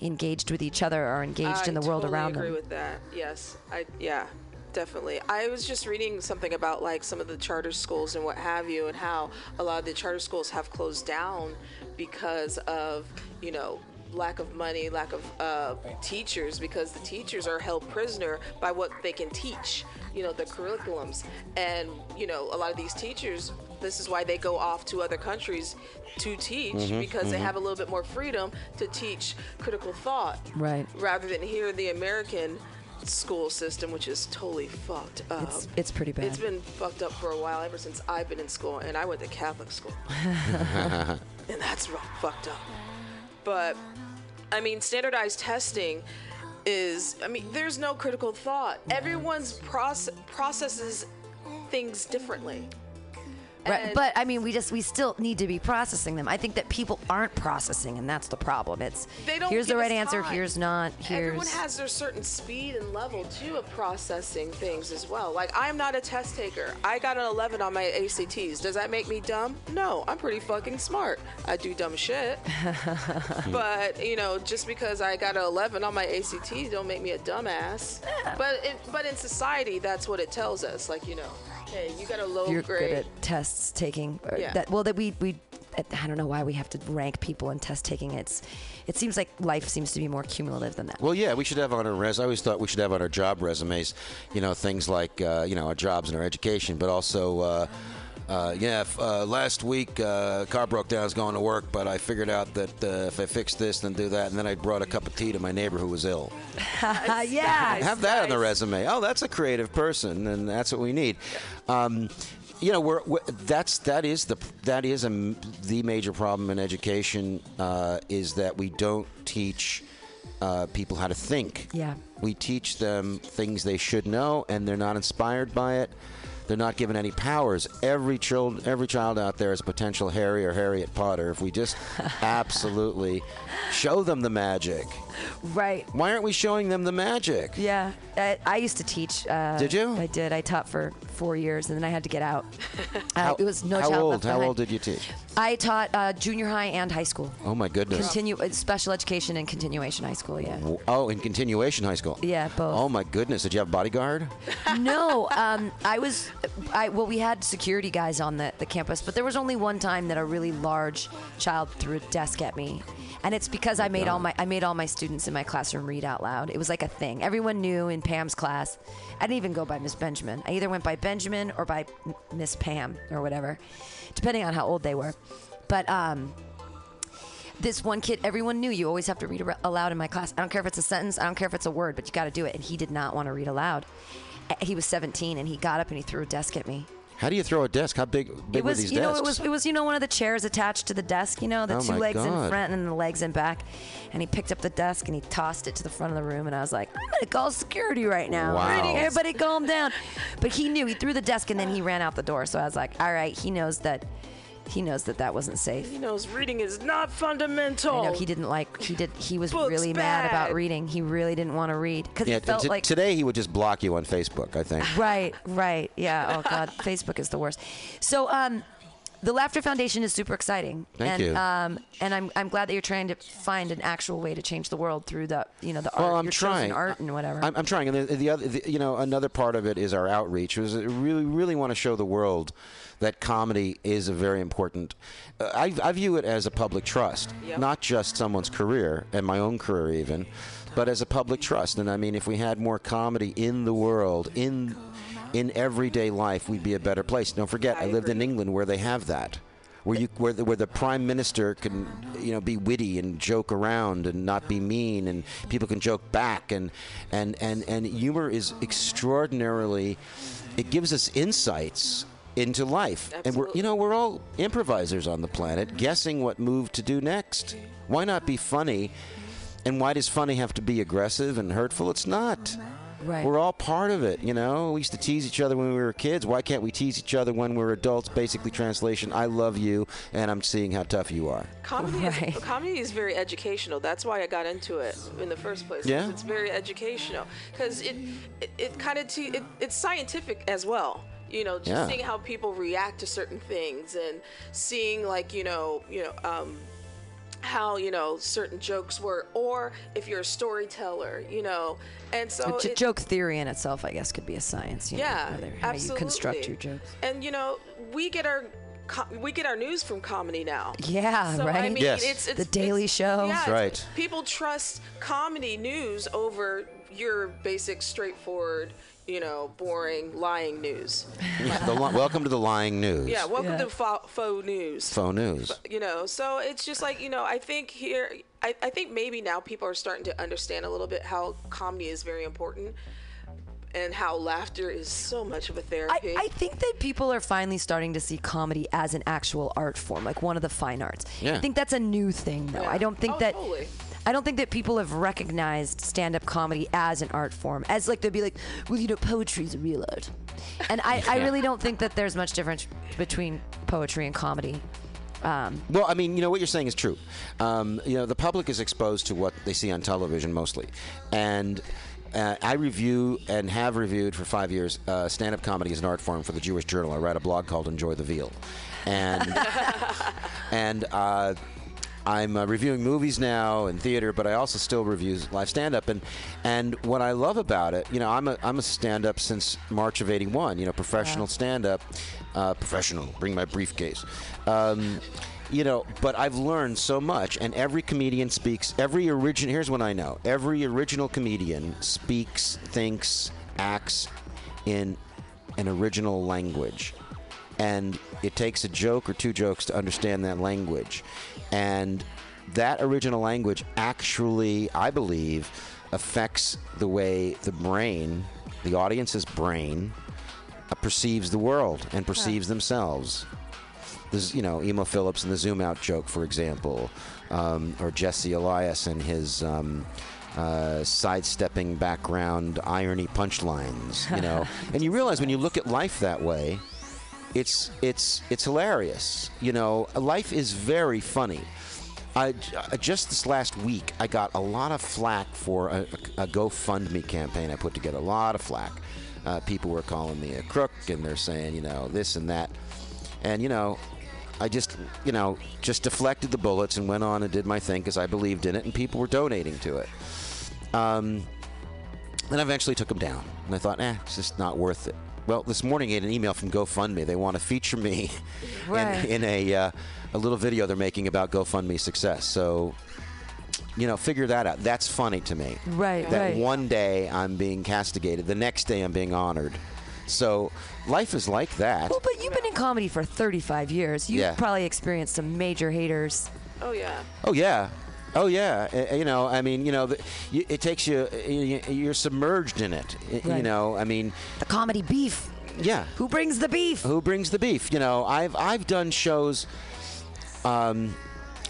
engaged with each other or engaged I in the world around them. I totally agree with that. Yes, I yeah, definitely. I was just reading something about like some of the charter schools and what have you, and how a lot of the charter schools have closed down because of you know lack of money, lack of uh, teachers, because the teachers are held prisoner by what they can teach. You know, the curriculums, and you know, a lot of these teachers. This is why they go off to other countries to teach Mm-hmm, because they have a little bit more freedom to teach critical thought, Right. Rather than here in the American school system, which is totally fucked up. It's it's pretty bad. It's been fucked up for a while ever since I've been in school, and I went to Catholic school, and that's fucked up. But I mean, standardized testing is. I mean, there's no critical thought. Everyone's process processes things differently. Right, but I mean, we just we still need to be processing them. I think that people aren't processing, and that's the problem. It's They don't here's the right answer, time. here's not, Here's Everyone has their certain speed and level too of processing things as well. Like I'm not a test taker. I got an 11 on my ACTs. Does that make me dumb? No, I'm pretty fucking smart. I do dumb shit. but you know, just because I got an 11 on my ACTs don't make me a dumbass. But it, but in society, that's what it tells us. Like you know, hey, you got a low you're grade. good at tests taking. or Yeah. That well, that we we I don't know why we have to rank people in test taking. It's it seems like life seems to be more cumulative than that. Well, yeah, we should have on our res. I always thought we should have on our job resumes, you know, things like uh, you know our jobs and our education, but also. Uh, uh, yeah, f- uh, last week uh, car broke down. I was going to work, but I figured out that uh, if I fix this, then do that, and then I brought a cup of tea to my neighbor who was ill. Yeah. have that on the resume. Oh, that's a creative person, and that's what we need. Um, you know, we're, we that's that is the that is a, m- the major problem in education uh, is that we don't teach uh, people how to think. Yeah. we teach them things they should know, and they're not inspired by it. They're not given any powers. Every child, every child out there is potential Harry or Harriet Potter. If we just absolutely show them the magic. Right. Why aren't we showing them the magic? Yeah, I, I used to teach. Uh, Did you? I did. I taught for four years, and then I had to get out. Uh, How, it was no how child old? left How old did you teach? I taught uh, junior high and high school. Oh my goodness. Continue uh, special education and continuation high school. Yeah. oh, in continuation high school. Yeah, both. Oh my goodness. Did you have a bodyguard? no, um, I was. I well, we had security guys on the, the campus, but there was only one time that a really large child threw a desk at me, and it's because I made all my I made all my students in my classroom read out loud. It was like a thing. Everyone knew in Pam's class. I didn't even go by Miss Benjamin. I either went by Benjamin or by Miss Pam or whatever, depending on how old they were. But um, this one kid, everyone knew you always have to read aloud in my class. I don't care if it's a sentence, I don't care if it's a word, but you got to do it. And he did not want to read aloud. He was 17 and he got up and he threw a desk at me. How do you throw a desk? How big, big it was, were these you know, it was it was you know one of the chairs attached to the desk. You know, the Oh two legs in front and the legs in back. And he picked up the desk and he tossed it to the front of the room. And I was like, I'm gonna call security right now. Wow. Everybody, calm down. But he knew. He threw the desk and then he ran out the door. So I was like, all right, he knows that. He knows that that wasn't safe. He knows reading is not fundamental. I know he didn't like. He did. He was Book's really mad about reading. He really didn't want to read because yeah, he felt t- like. today he would just block you on Facebook, I think. Right, right. Yeah. Oh God, Facebook is the worst. So, um, the Laughter Foundation is super exciting. Thank and, you. Um, and I'm I'm glad that you're trying to find an actual way to change the world through the you know the Well, art, I'm trying. art and whatever. I'm, I'm trying, and the, the other, the, you know, another part of it is our outreach. Was really, really want to show the world that comedy is a very important. Uh, I, I view it as a public trust, Yep. not just someone's career and my own career even, but as a public trust. And I mean, if we had more comedy in the world, in in everyday life, we'd be a better place. Don't forget, I, I lived in. England where they have that. Where you, where the, where the prime minister can, you know, be witty and joke around and not be mean, and people can joke back, and and and and humor is extraordinarily. It gives us insights into life, and we're, you know, we're all improvisers on the planet, guessing what move to do next. Why not be funny? And why does funny have to be aggressive and hurtful? It's not. Right. We're all part of it, you know. We used to tease each other when we were kids. Why can't we tease each other when we're adults? Basically, translation: I love you, and I'm seeing how tough you are. Comedy, Right. is, comedy is very educational. That's why I got into it in the first place. Yeah? it's very educational because it it, it kind of te- it, it's scientific as well. You know, just Yeah. seeing how people react to certain things and seeing like you know you know um, how you know certain jokes were, or if you're a storyteller, you know, and so J- it- joke theory in itself, I guess, could be a science. You yeah, know, how absolutely. you construct your jokes. And you know, we get our we get our news from comedy now. Yeah, So, right. I mean, Yes. it's, it's The Daily it's- Show. Yeah, That's right. People trust comedy news over your basic, straightforward, you know, boring, lying news. The li- welcome to the lying news. Yeah, welcome Yeah. to fo- faux news. Faux news. you know so it's just like you know i think here I, I think maybe now people are starting to understand a little bit how comedy is very important and how laughter is so much of a therapy I think that people are finally starting to see comedy as an actual art form, like one of the fine arts. Yeah. I think that's a new thing, though. Yeah. I don't think Oh, that. totally. I don't think that people have recognized stand-up comedy as an art form. As like they'd be like, well, you know, poetry is a real art, and I, I really don't think that there's much difference between poetry and comedy. Um, Well, I mean, you know what you're saying is true. Um, you know, the public is exposed to what they see on television mostly, and uh, I review and have reviewed for five years uh, stand-up comedy as an art form for the Jewish Journal. I write a blog called "Enjoy the Veal," and and. Uh, I'm uh, reviewing movies now and theater, but I also still review live stand-up. And and what I love about it, you know, I'm a I'm a stand-up since March of '81. You know, professional stand-up, uh, professional. Bring my briefcase. Um, you know, but I've learned so much, and every comedian speaks. Every original. Here's what I know: every original comedian speaks, thinks, acts in an original language and it takes a joke or two jokes to understand that language. And that original language actually, I believe, affects the way the brain, the audience's brain, uh, perceives the world and perceives themselves. There's, you know, Emo Philips and the Zoom Out joke, for example, um, or Jesse Elias and his um, uh, sidestepping background irony punchlines, you know. and you realize when you look at life that way, it's it's it's hilarious. You know, life is very funny. I, just this last week, I got a lot of flack for a, a GoFundMe campaign I put together. A lot of flack. Uh, people were calling me a crook, and they're saying, you know, this and that. And you know, I just, you know, just deflected the bullets and went on and did my thing because I believed in it, and people were donating to it. Um, then I eventually took them down, and I thought, eh, it's just not worth it. Well, this morning I had an email from GoFundMe. They want to feature me Right. in, in a uh, a little video they're making about GoFundMe success. So, you know, figure that out. That's funny to me. Right, That right. one day I'm being castigated, the next day I'm being honored. So, life is like that. well, but you've been in comedy for 35 years. You've Yeah. probably experienced some major haters. oh yeah Oh yeah. Oh yeah, Uh, you know. I mean, you know, it takes you. you- You're submerged in it. Y- You know. I mean, The comedy beef. yeah. Who brings the beef? Who brings the beef? You know, I've I've done shows. Um,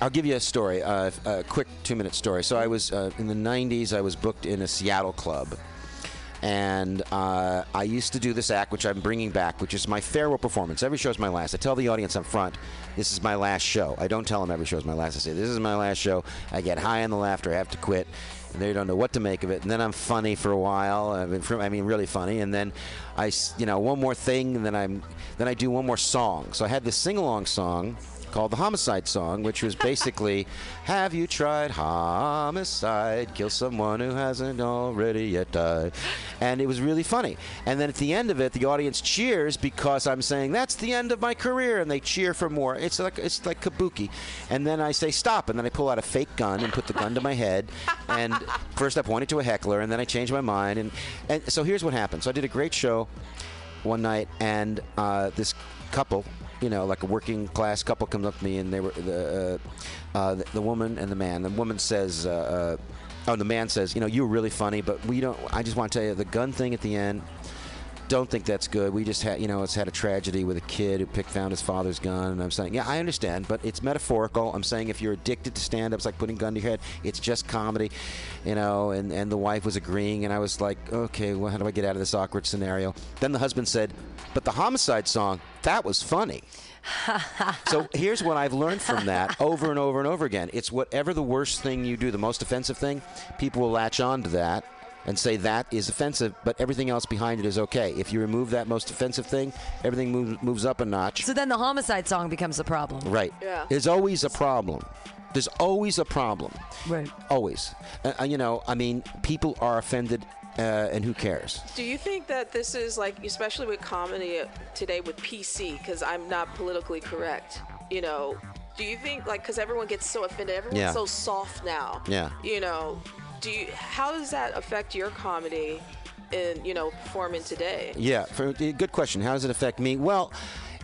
I'll give you a story, uh, a quick two-minute story. So I was uh, in the '90s. I was booked in a Seattle club, and uh, I used to do this act, which I'm bringing back, which is my farewell performance. Every show is my last. I tell the audience up front, this is my last show. I don't tell them every show is my last. I say, this is my last show. I get high on the laughter. I have to quit. And they don't know what to make of it. And then I'm funny for a while. I've been, I mean, really funny. And then I, you know, one more thing, and then I'm, then I do one more song. So I had this sing-along song called the Homicide Song, which was basically, Have you tried homicide? Kill someone who hasn't already yet died. And it was really funny. And then at the end of it, the audience cheers because I'm saying, That's the end of my career. And they cheer for more. It's like, it's like kabuki. And then I say, Stop. And then I pull out a fake gun and put the gun to my head. And first I point it to a heckler, and then I change my mind. And, and so here's what happened. So I did a great show one night, and uh, this couple, you know, like a working class couple, comes up to me, and they were the uh, uh, the, the woman and the man. The woman says, uh, uh, "Oh, the man says, you know, you were really funny, but we don't. I just want to tell you, the gun thing at the end." Don't think that's good. We just had, you know, it's had a tragedy with a kid who picked found his father's gun, and I'm saying, yeah, I understand, but it's metaphorical. I'm saying if you're addicted to stand-up, it's like putting a gun to your head. It's just comedy, you know. And and the wife was agreeing, and I was like, okay, well, how do I get out of this awkward scenario? Then the husband said, but the homicide song, that was funny. so here's what I've learned from that over and over and over again. It's whatever the worst thing you do, the most offensive thing, people will latch on to that and say that is offensive, but everything else behind it is okay. If you remove that most offensive thing, everything moves, moves up a notch. So then the homicide song becomes the problem. Right. Yeah. There's always a problem. There's always a problem. Right. Always. Uh, uh, you know, I mean, people are offended uh, and who cares? Do you think that this is like, especially with comedy today with PC, because I'm not politically correct, you know? Do you think like because everyone gets so offended, everyone's Yeah. so soft now? Yeah. You know, do you? How does that affect your comedy in you know performing today? Yeah, for, good question. How does it affect me? Well,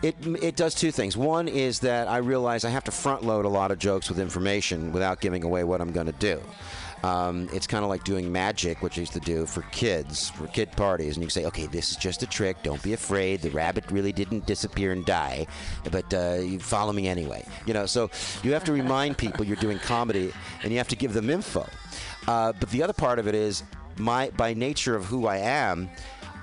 it it does two things. One is that I realize I have to front load a lot of jokes with information without giving away what I'm going to do. Um, it's kind of like doing magic, which I used to do for kids, for kid parties. And you can say, okay, this is just a trick. Don't be afraid. The rabbit really didn't disappear and die, but uh, you follow me anyway. You know, so you have to remind people you're doing comedy, and you have to give them info. Uh, but the other part of it is, my by nature of who I am,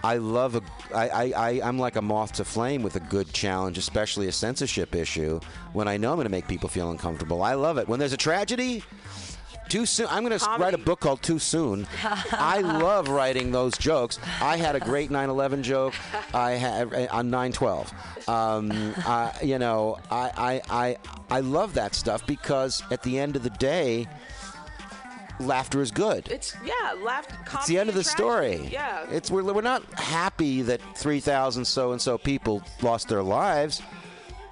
I love a. I, I, I'm like a moth to flame with a good challenge, especially a censorship issue. When I know I'm going to make people feel uncomfortable, I love it. When there's a tragedy, too soon. I'm going to write a book called Too Soon. I love writing those jokes. I had a great 9/11 joke. I had on 9/12. Um, uh, you know, I, I I I love that stuff because at the end of the day, laughter is good. It's yeah, laugh. It's the end of the story. Yeah. It's we're, we're not happy that 3,000 so and so people lost their lives,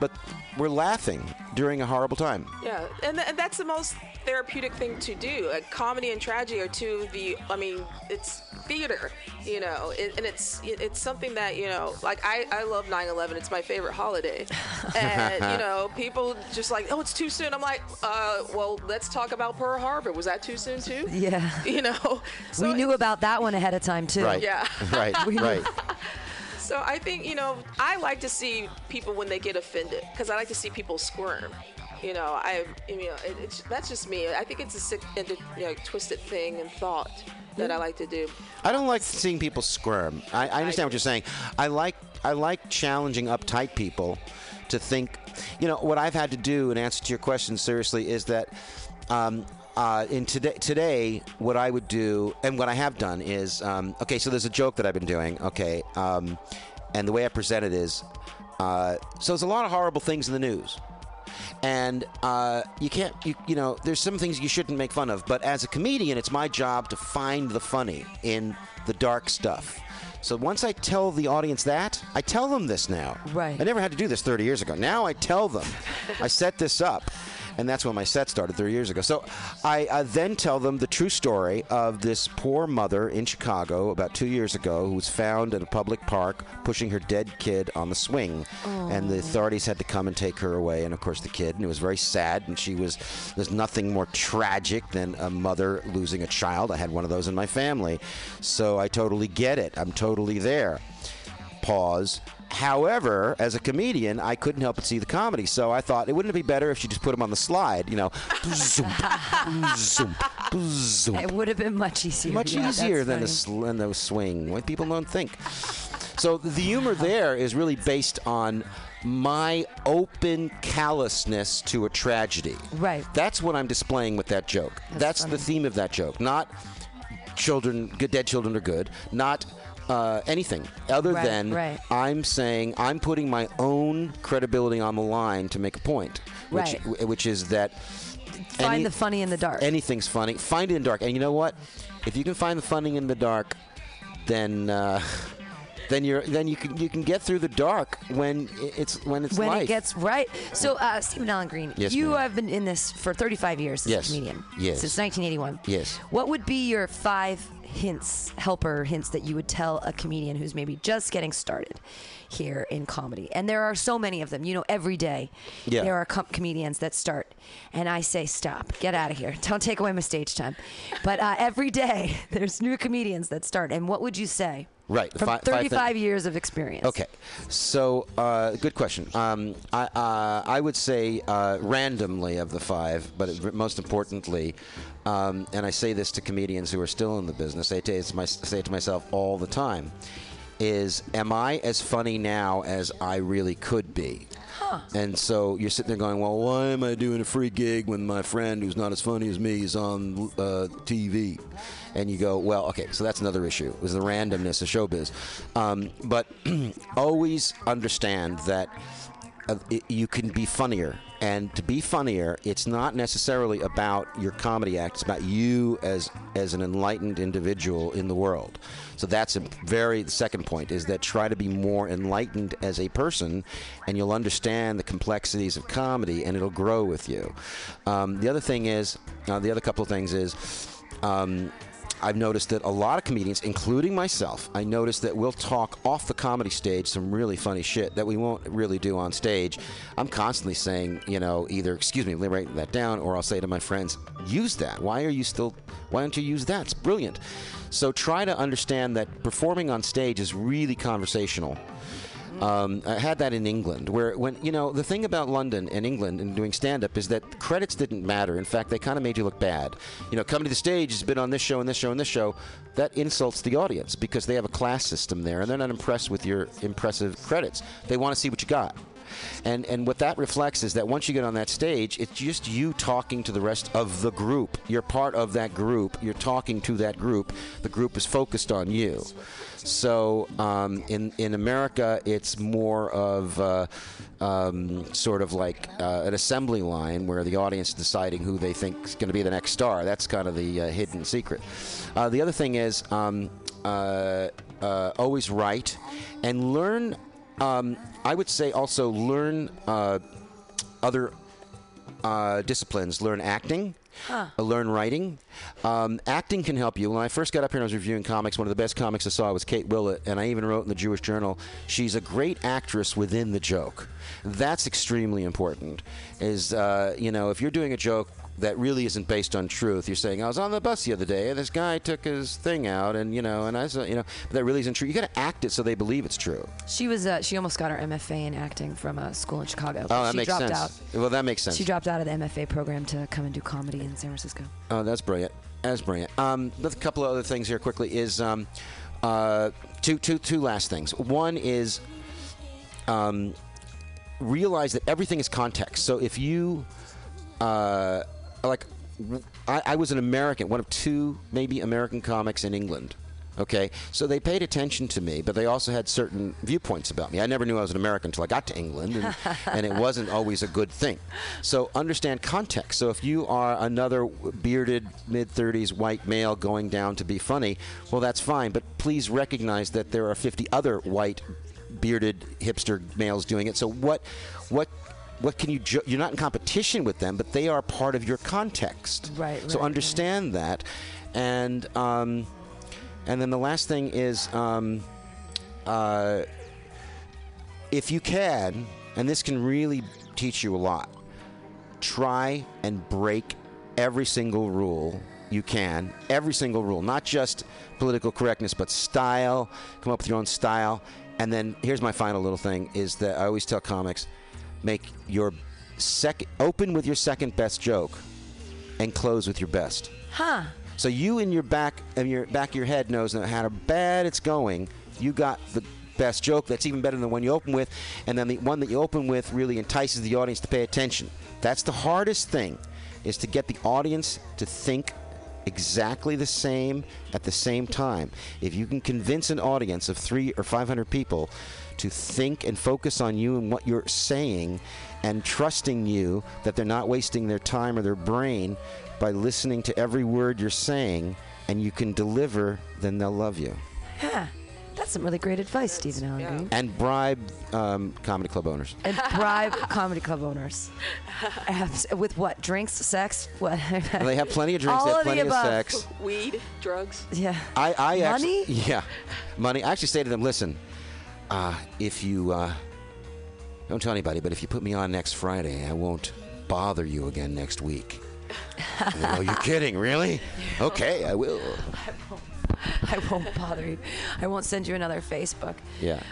but we're laughing during a horrible time. Yeah, and, th- and that's the most therapeutic thing to do. Like comedy and tragedy are two of the. I mean, it's theater, you know, it, and it's it's something that you know. Like I I love 9/11. It's my favorite holiday, and you know, people just like, oh, it's too soon. I'm like, uh, well, let's talk about Pearl Harbor. Was that too soon too? Yeah. You know, so we knew about that one ahead of time too. Right. Yeah. Right. right. So I think you know I like to see people when they get offended because I like to see people squirm. You know, I you know it, it's that's just me. I think it's a sick, you know, twisted thing and thought that I like to do. I don't like seeing people squirm. I, I understand what you're saying. I like I like challenging uptight people to think. You know what I've had to do in answer to your question seriously is that. Um, uh, in today, today, what I would do and what I have done is um, okay. So there's a joke that I've been doing. Okay, um, and the way I present it is uh, so there's a lot of horrible things in the news and uh, you can't you, you know there's some things you shouldn't make fun of but as a comedian it's my job to find the funny in the dark stuff. So once i tell the audience that i tell them this now. Right. i never had to do this 30 years ago. Now i tell them. I set this up and that's when my set started three years ago. So I uh, then tell them the true story of this poor mother in Chicago about two years ago who was found at a public park pushing her dead kid on the swing. And the authorities had to come and take her away. And of course, the kid, and it was very sad. And she was, there's nothing more tragic than a mother losing a child. I had one of those in my family. So I totally get it. I'm totally there pause. However, as a comedian, I couldn't help but see the comedy. So I thought, it wouldn't it be better if she just put him on the slide? You know, zoom, zoom, zoom. It would have been much easier. much Yeah, easier than funny. the sl- than the swing. What people don't think. So the humor there is really based on my open callousness to a tragedy. Right. That's what I'm displaying with that joke. That's, the theme of that joke. Not children, good dead children are good. Not uh, anything other Right, than right. I'm saying I'm putting my own credibility on the line to make a point, which Right. which is that Find any- the funny in the dark. anything's funny. Find it in the dark, and you know what? If you can find the funny in the dark, then uh, then you're then you can you can get through the dark when it's when it's when life. it gets right. So, uh, Steven Alan Green, Yes, you ma'am. have been in this for 35 years as Yes. a comedian. Yes. Since 1981. Yes. What would be your five hints, helper hints that you would tell a comedian who's maybe just getting started here in comedy? And there are so many of them. You know, every day Yeah. there are com- comedians that start, and I say, stop, get out of here, don't take away my stage time. But uh, every day there's new comedians that start. And what would you say? Right, From fi- five thi- 35 years of experience. Okay, so uh, good question. Um, I, uh, I would say uh, randomly of the five, but it- most importantly, um, and I say this to comedians who are still in the business, I say it to, my, say it to myself all the time, is am I as funny now as I really could be? And so you're sitting there going, well, why am I doing a free gig when my friend who's not as funny as me is on uh, TV? And you go, well, okay, so that's another issue, is the randomness of showbiz. Um, but always understand that you can be funnier. And to be funnier, it's not necessarily about your comedy act. It's about you as as an enlightened individual in the world. So that's a very the second point is that try to be more enlightened as a person, and you'll understand the complexities of comedy, and it'll grow with you. Um, the other thing is, uh, the other couple of things is. Um, I've noticed that a lot of comedians, including myself, I noticed that we'll talk off the comedy stage some really funny shit that we won't really do on stage. I'm constantly saying, you know, either, excuse me, write that down, or I'll say to my friends, use that. Why are you still, why don't you use that? It's brilliant. So try to understand that performing on stage is really conversational. Um, I had that in England, where when you know the thing about London and England and doing stand-up is that credits didn't matter. In fact, they kind of made you look bad. You know, coming to the stage has been on this show and this show and this show. That insults the audience because they have a class system there, and they're not impressed with your impressive credits. They want to see what you got. And and what that reflects is that once you get on that stage, it's just you talking to the rest of the group. You're part of that group. You're talking to that group. The group is focused on you. So um, in in America, it's more of uh, um, sort of like uh, an assembly line where the audience is deciding who they think is going to be the next star. That's kind of the uh, hidden secret. Uh, the other thing is um, uh, uh, always write and learn. Um, I would say also learn uh, other uh, disciplines. Learn acting. Uh, learn writing. Um, acting can help you. When I first got up here and I was reviewing comics, one of the best comics I saw was Kate Willett, and I even wrote in the Jewish Journal, she's a great actress within the joke. That's extremely important. Is uh, you know, if you're doing a joke that really isn't based on truth, you're saying I was on the bus the other day, and this guy took his thing out, and you know, and I said you know, but that really isn't true. You got to act it so they believe it's true. She was uh, she almost got her MFA in acting from a school in Chicago. Oh, that she makes dropped sense. out. Well, that makes sense. She dropped out of the MFA program to come and do comedy in San Francisco. Oh, that's brilliant. That's brilliant. Um, a couple of other things here quickly is um, uh, two, two, two last things. One is um, realize that everything is context. So if you uh, like, I, I was an American, one of two maybe American comics in England. Okay, so they paid attention to me, but they also had certain viewpoints about me. I never knew I was an American until I got to England, and, and it wasn't always a good thing. So understand context. So if you are another bearded mid 30s white male going down to be funny, well, that's fine. But please recognize that there are 50 other white bearded hipster males doing it. So what, what what can you ju- you're not in competition with them but they are part of your context. Right, so right, understand that. And um, and then the last thing is um, uh, if you can and this can really teach you a lot try and break every single rule you can every single rule not just political correctness but style come up with your own style. And then here's my final little thing is that i always tell comics make your second open with your second best joke and close with your best Huh. so you in your back in your back of your head knows no how bad it's going. You got the best joke that's even better than the one you open with, and then the one that you open with really entices the audience to pay attention. That's the hardest thing, is to get the audience to think exactly the same at the same time. If you can convince an audience of three or five hundred people to think and focus on you and what you're saying and trusting you that they're not wasting their time or their brain by listening to every word you're saying and you can deliver, then they'll love you. Huh. That's some really great advice, Steven Alan yeah. Green. And bribe um, comedy club owners. And bribe comedy club owners. With what? Drinks, sex? What? And they have plenty of drinks, All they have of the plenty of above. sex. Weed, drugs. yeah. I, I Money? Actually, yeah, money. I actually say to them, listen, uh, if you uh, don't tell anybody, but if you put me on next Friday, I won't bother you again next week. Go, you're kidding, really? Okay, I will. I won't I won't bother you. I won't send you another Facebook. Yeah.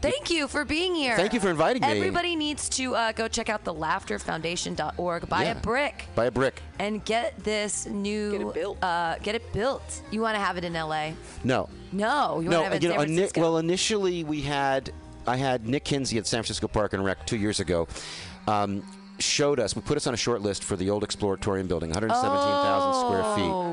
Thank you for being here. Thank you for inviting me. Everybody needs to uh, go check out the laughterfoundation.org, buy Yeah. a brick, Buy a brick. and get this new. Get it built. Uh, get it built. You want to have it in LA? No. No, you no, want to have it in know, San Francisco. well, initially we had, I had Nick Kinsey at San Francisco Park and Rec two years ago. Um, showed us, we put us on a short list for the old Exploratorium building, 117,000 square feet. Oh.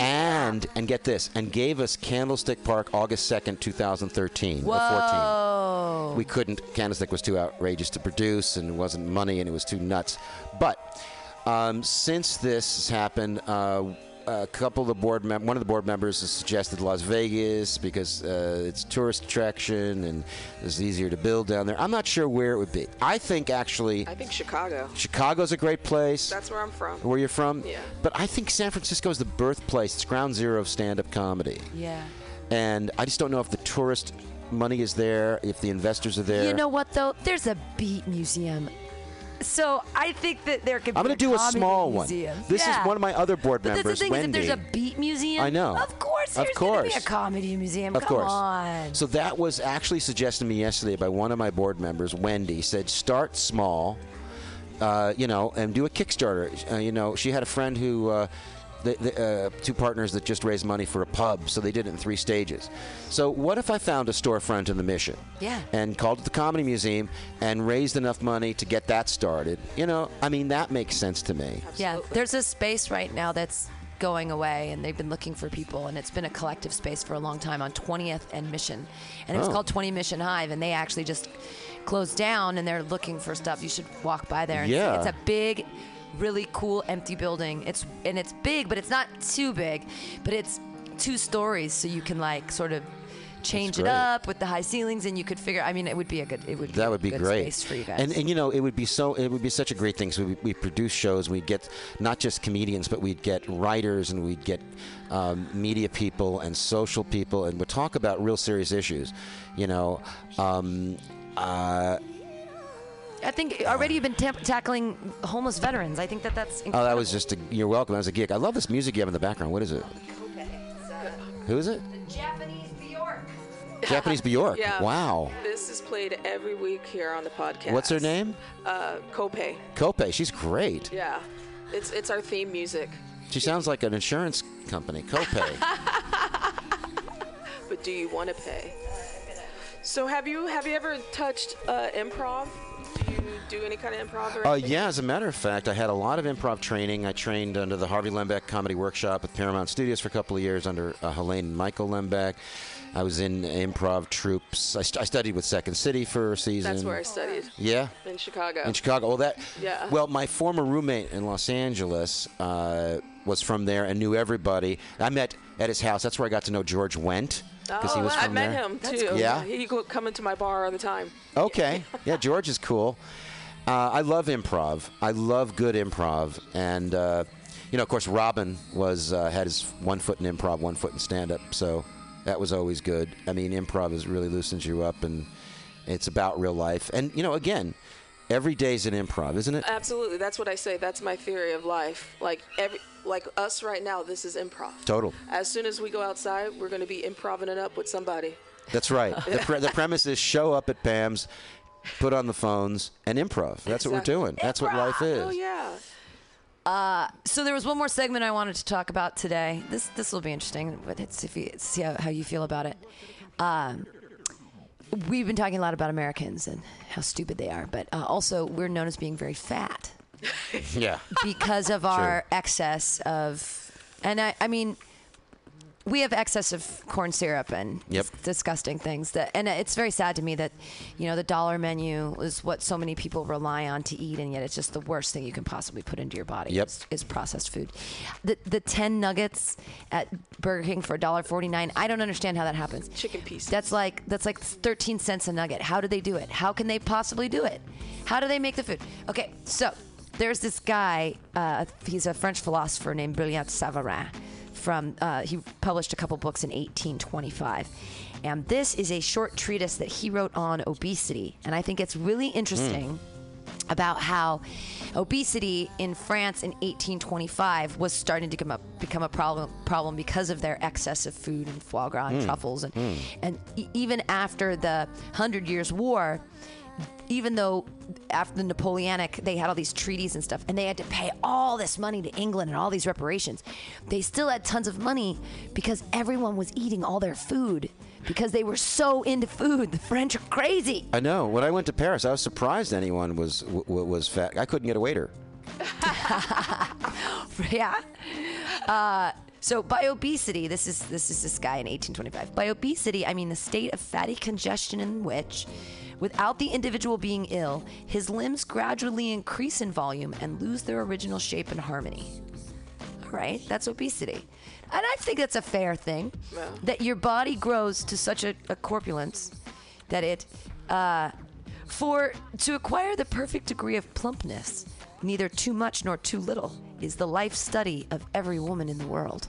And and get this, and gave us Candlestick Park August second, two thousand thirteen or fourteen. Whoa. we couldn't. Candlestick was too outrageous to produce, and it wasn't money, and it was too nuts. But um, since this has happened. Uh, a couple of the board mem- one of the board members has suggested Las Vegas because uh, it's a tourist attraction and it's easier to build down there. I'm not sure where it would be. I think actually I think Chicago. Chicago's a great place. That's where I'm from. where you're from. Yeah. But I think San Francisco is the birthplace. It's ground zero of stand-up comedy. Yeah. And I just don't know if the tourist money is there, if the investors are there. You know what though? There's a beat museum. So I think that there could be I'm going to do a small one. This Yeah. is one of my other board But members, that's the thing Wendy. is, if there's a beat museum, I know. Of course, Of there's going to be a comedy museum. Of Come course. on. So that was actually suggested to me yesterday by one of my board members, Wendy. Said start small, uh, you know, and do a Kickstarter. Uh, you know, she had a friend who. Uh, the, the, uh, two partners that just raised money for a pub, so they did it in three stages. So, what if I found a storefront in the Mission? Yeah. And called it the Comedy Museum and raised enough money to get that started? You know, I mean, that makes sense to me. Yeah, there's a space right now that's going away, and they've been looking for people, and it's been a collective space for a long time on 20th and Mission, and it was Oh. called 20 Mission Hive, and they actually just closed down, and they're looking for stuff. You should walk by there. And see. Yeah. it's a big, really cool empty building. It's and it's big, but it's not too big, but it's two stories, so you can like sort of. Change it up with the high ceilings, and you could figure. I mean, it would be a good. It would. That a would be great. space for you guys. And, and you know, it would be so. It would be such a great thing. So we, we produce shows. We'd get not just comedians, but we'd get writers and we'd get um, media people and social people, and we'd talk about real serious issues. You know. Um, uh, I think already you've been ta- tackling homeless veterans. I think that that's oh, that was just a. You're welcome. That was a gig. I love this music you have in the background. What is it? Who is it? Japanese Bjork. Japanese Bjork. Yeah. Wow. This is played every week here on the podcast. What's her name? Uh, Kopei. Kope. She's great. Yeah. It's it's our theme music. She sounds like an insurance company. Kope. But do you want to pay? So have you have you ever touched uh, improv? Do you do any kind of improv or Uh, yeah, as a matter of fact, I had a lot of improv training. I trained under the Harvey Lembeck Comedy Workshop at Paramount Studios for a couple of years under uh, Helene and Michael Lembeck. I was in improv troops. I, st- I studied with Second City for a season. That's where I studied Yeah. in Chicago. In Chicago. Well, that. Yeah. Well, my former roommate in Los Angeles uh, was from there and knew everybody. I met at his house. That's where I got to know George Wendt because oh, he was I from met there. him too. Yeah? He would come into my bar all the time. Okay. Yeah, George is cool. Uh, I love improv. I love good improv, and uh, you know, of course, Robin was uh, had his one foot in improv, one foot in stand up, so that was always good. I mean, improv is really loosens you up, and it's about real life. And you know, again, every day's an improv, isn't it? Absolutely. That's what I say. That's my theory of life. Like every like us right now, this is improv. Total. As soon as we go outside, we're going to be improving it up with somebody. That's right. the, pre- the premise is show up at Pam's, put on the phones, and improv. That's what we're Exactly. doing. That's what life is. Oh yeah. So there was one more segment I wanted to talk about today. This this will be interesting, but it's if you see how, how you feel about it. Um, we've been talking a lot about Americans and how stupid they are, but uh, also we're known as being very fat Yeah. because of our excess of, and I, I mean, we have excess of corn syrup and Yep. disgusting things that, and it's very sad to me that, you know, the dollar menu is what so many people rely on to eat, and yet it's just the worst thing you can possibly put into your body. Yep. Is, is processed food. The the ten nuggets at Burger King for $1.49, I don't understand how that happens. Chicken piece That's like that's like 13 cents a nugget. How do they do it? How can they possibly do it? How do they make the food? Okay, so there's this guy. Uh, he's a French philosopher named Brillat-Savarin. From uh, he published a couple books in 1825, and this is a short treatise that he wrote on obesity, and I think it's really interesting about how obesity in France in 1825 was starting to become a, become a problem problem because of their excess of food and foie gras and truffles and and e- even after the Hundred Years' War even though after the Napoleonic they had all these treaties and stuff and they had to pay all this money to England and all these reparations they still had tons of money because everyone was eating all their food because they were so into food the French are crazy I know. When I went to Paris, I was surprised anyone was w- was fat. I couldn't get a waiter. yeah. Uh, so by obesity, this is this is this guy in 1825. By obesity, I mean the state of fatty congestion in which Without the individual being ill, his limbs gradually increase in volume and lose their original shape and harmony. All right, that's obesity. And I think that's a fair thing. Yeah. That your body grows to such a, a corpulence that it, uh, for to acquire the perfect degree of plumpness, neither too much nor too little, is the life study of every woman in the world.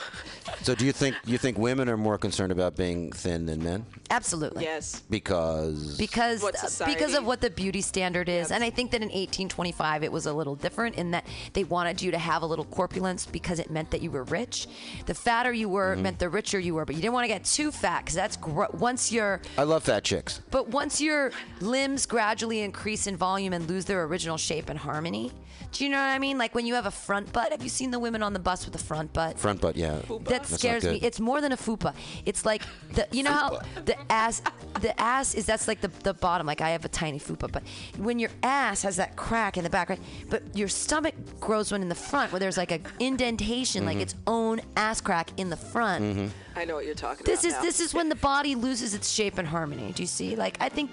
So do you think you think women are more concerned about being thin than men Absolutely. Yes. because because What uh, society- because of what the beauty standard is Yep. and i think that in 1825 it was a little different in that they wanted you to have a little corpulence because it meant that you were rich the fatter you were Mm-hmm. meant the richer you were but you didn't want to get too fat because that's gro- once you're I love fat chicks. but once your limbs gradually increase in volume and lose their original shape and harmony do you know what i mean like when you have a front butt have you seen the women on the bus with the front butt Front butt, yeah. that That's not scares me. It's more than a fupa. It's like the you know how the ass the ass is that's like the, the bottom. Like I have a tiny fupa, but when your ass has that crack in the back, right? But your stomach grows one in the front where there's like an indentation, like Mm-hmm. its own ass crack in the front. I know what you're talking This about. is now. this is when the body loses its shape and harmony. Do you see? Like I think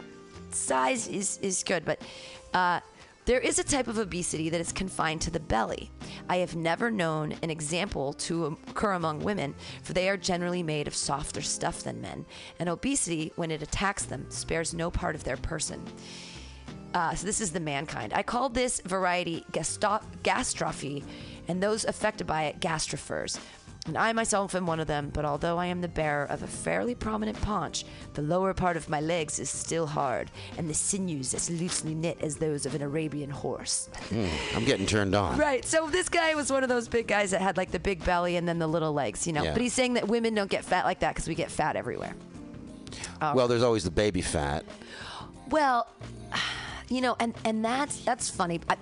size is is good, but uh, there is a type of obesity that is confined to the belly. I have never known an example to occur among women, for they are generally made of softer stuff than men. And obesity, when it attacks them, spares no part of their person. Uh, so this is the mankind. I call this variety gasto- gastrophy, and those affected by it gastrophers. And I myself am one of them, but although I am the bearer of a fairly prominent paunch, the lower part of my legs is still hard, and the sinews as loosely knit as those of an Arabian horse. Hmm, I'm getting turned on. Right. So this guy was one of those big guys that had like the big belly and then the little legs, you know. Yeah. But he's saying that women don't get fat like that because we get fat everywhere. Uh, well, there's always the baby fat. Well, you know, and and that's that's funny. I,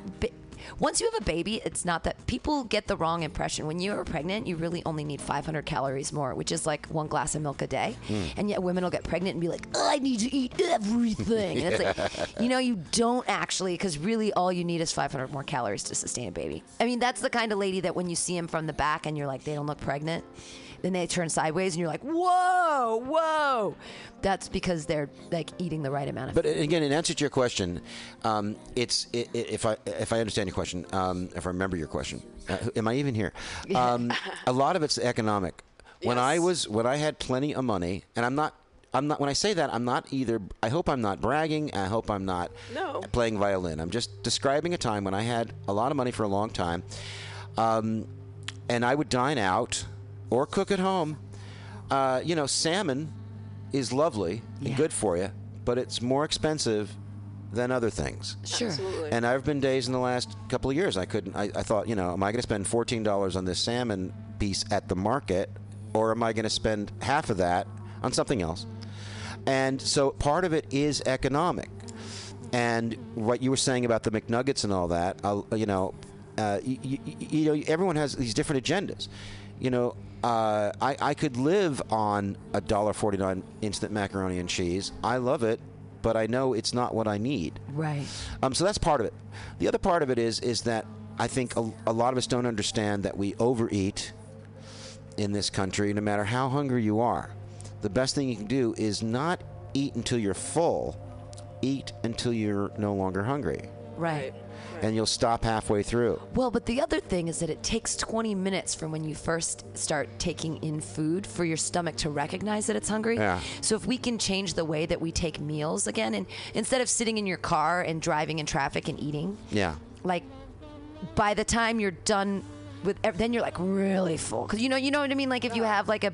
once you have a baby, it's not that people get the wrong impression. When you're pregnant, you really only need 500 calories more, which is like one glass of milk a day. Hmm. And yet, women will get pregnant and be like, "Oh, "I need to eat everything." And it's like, you know, you don't actually, because really, all you need is 500 more calories to sustain a baby. I mean, that's the kind of lady that when you see them from the back and you're like, they don't look pregnant. Then they turn sideways and you're like, whoa, whoa. That's because they're like eating the right amount of But again, in answer to your question, um, it's i i if I if I understand your question, um, if I remember your question, uh, am I even here? Um, a lot of it's economic. When I was when I had plenty of money, and I'm not. I'm not. When I say that, I'm not either. I hope I'm not bragging. I hope I'm not No. playing violin. I'm just describing a time when I had a lot of money for a long time, um, and I would dine out or cook at home. Uh, you know, salmon is lovely and Yeah. good for you, but it's more expensive than other things. Sure. Absolutely. And I've been days in the last couple of years I couldn't. I, I thought, you know, am I going to spend fourteen dollars on this salmon piece at the market, or am I going to spend half of that on something else? And so part of it is economic. And what you were saying about the McNuggets and all that, uh, you know, uh, you, you, you know, everyone has these different agendas. You know, uh, I, I could live on a dollar forty nine instant macaroni and cheese. I love it, but I know it's not what I need. Right. Um, so that's part of it. The other part of it is is that I think a, a lot of us don't understand that we overeat in this country, no matter how hungry you are. The best thing you can do is not eat until you're full. Eat until you're no longer hungry, Right. And you'll stop halfway through. Well, but the other thing is that it takes 20 minutes from when you first start taking in food for your stomach to recognize that it's hungry. Yeah. So if we can change the way that we take meals again, and instead of sitting in your car and driving in traffic and eating, Yeah. like by the time you're done with ev- then you're like really full because you know you know what i mean like if you have like a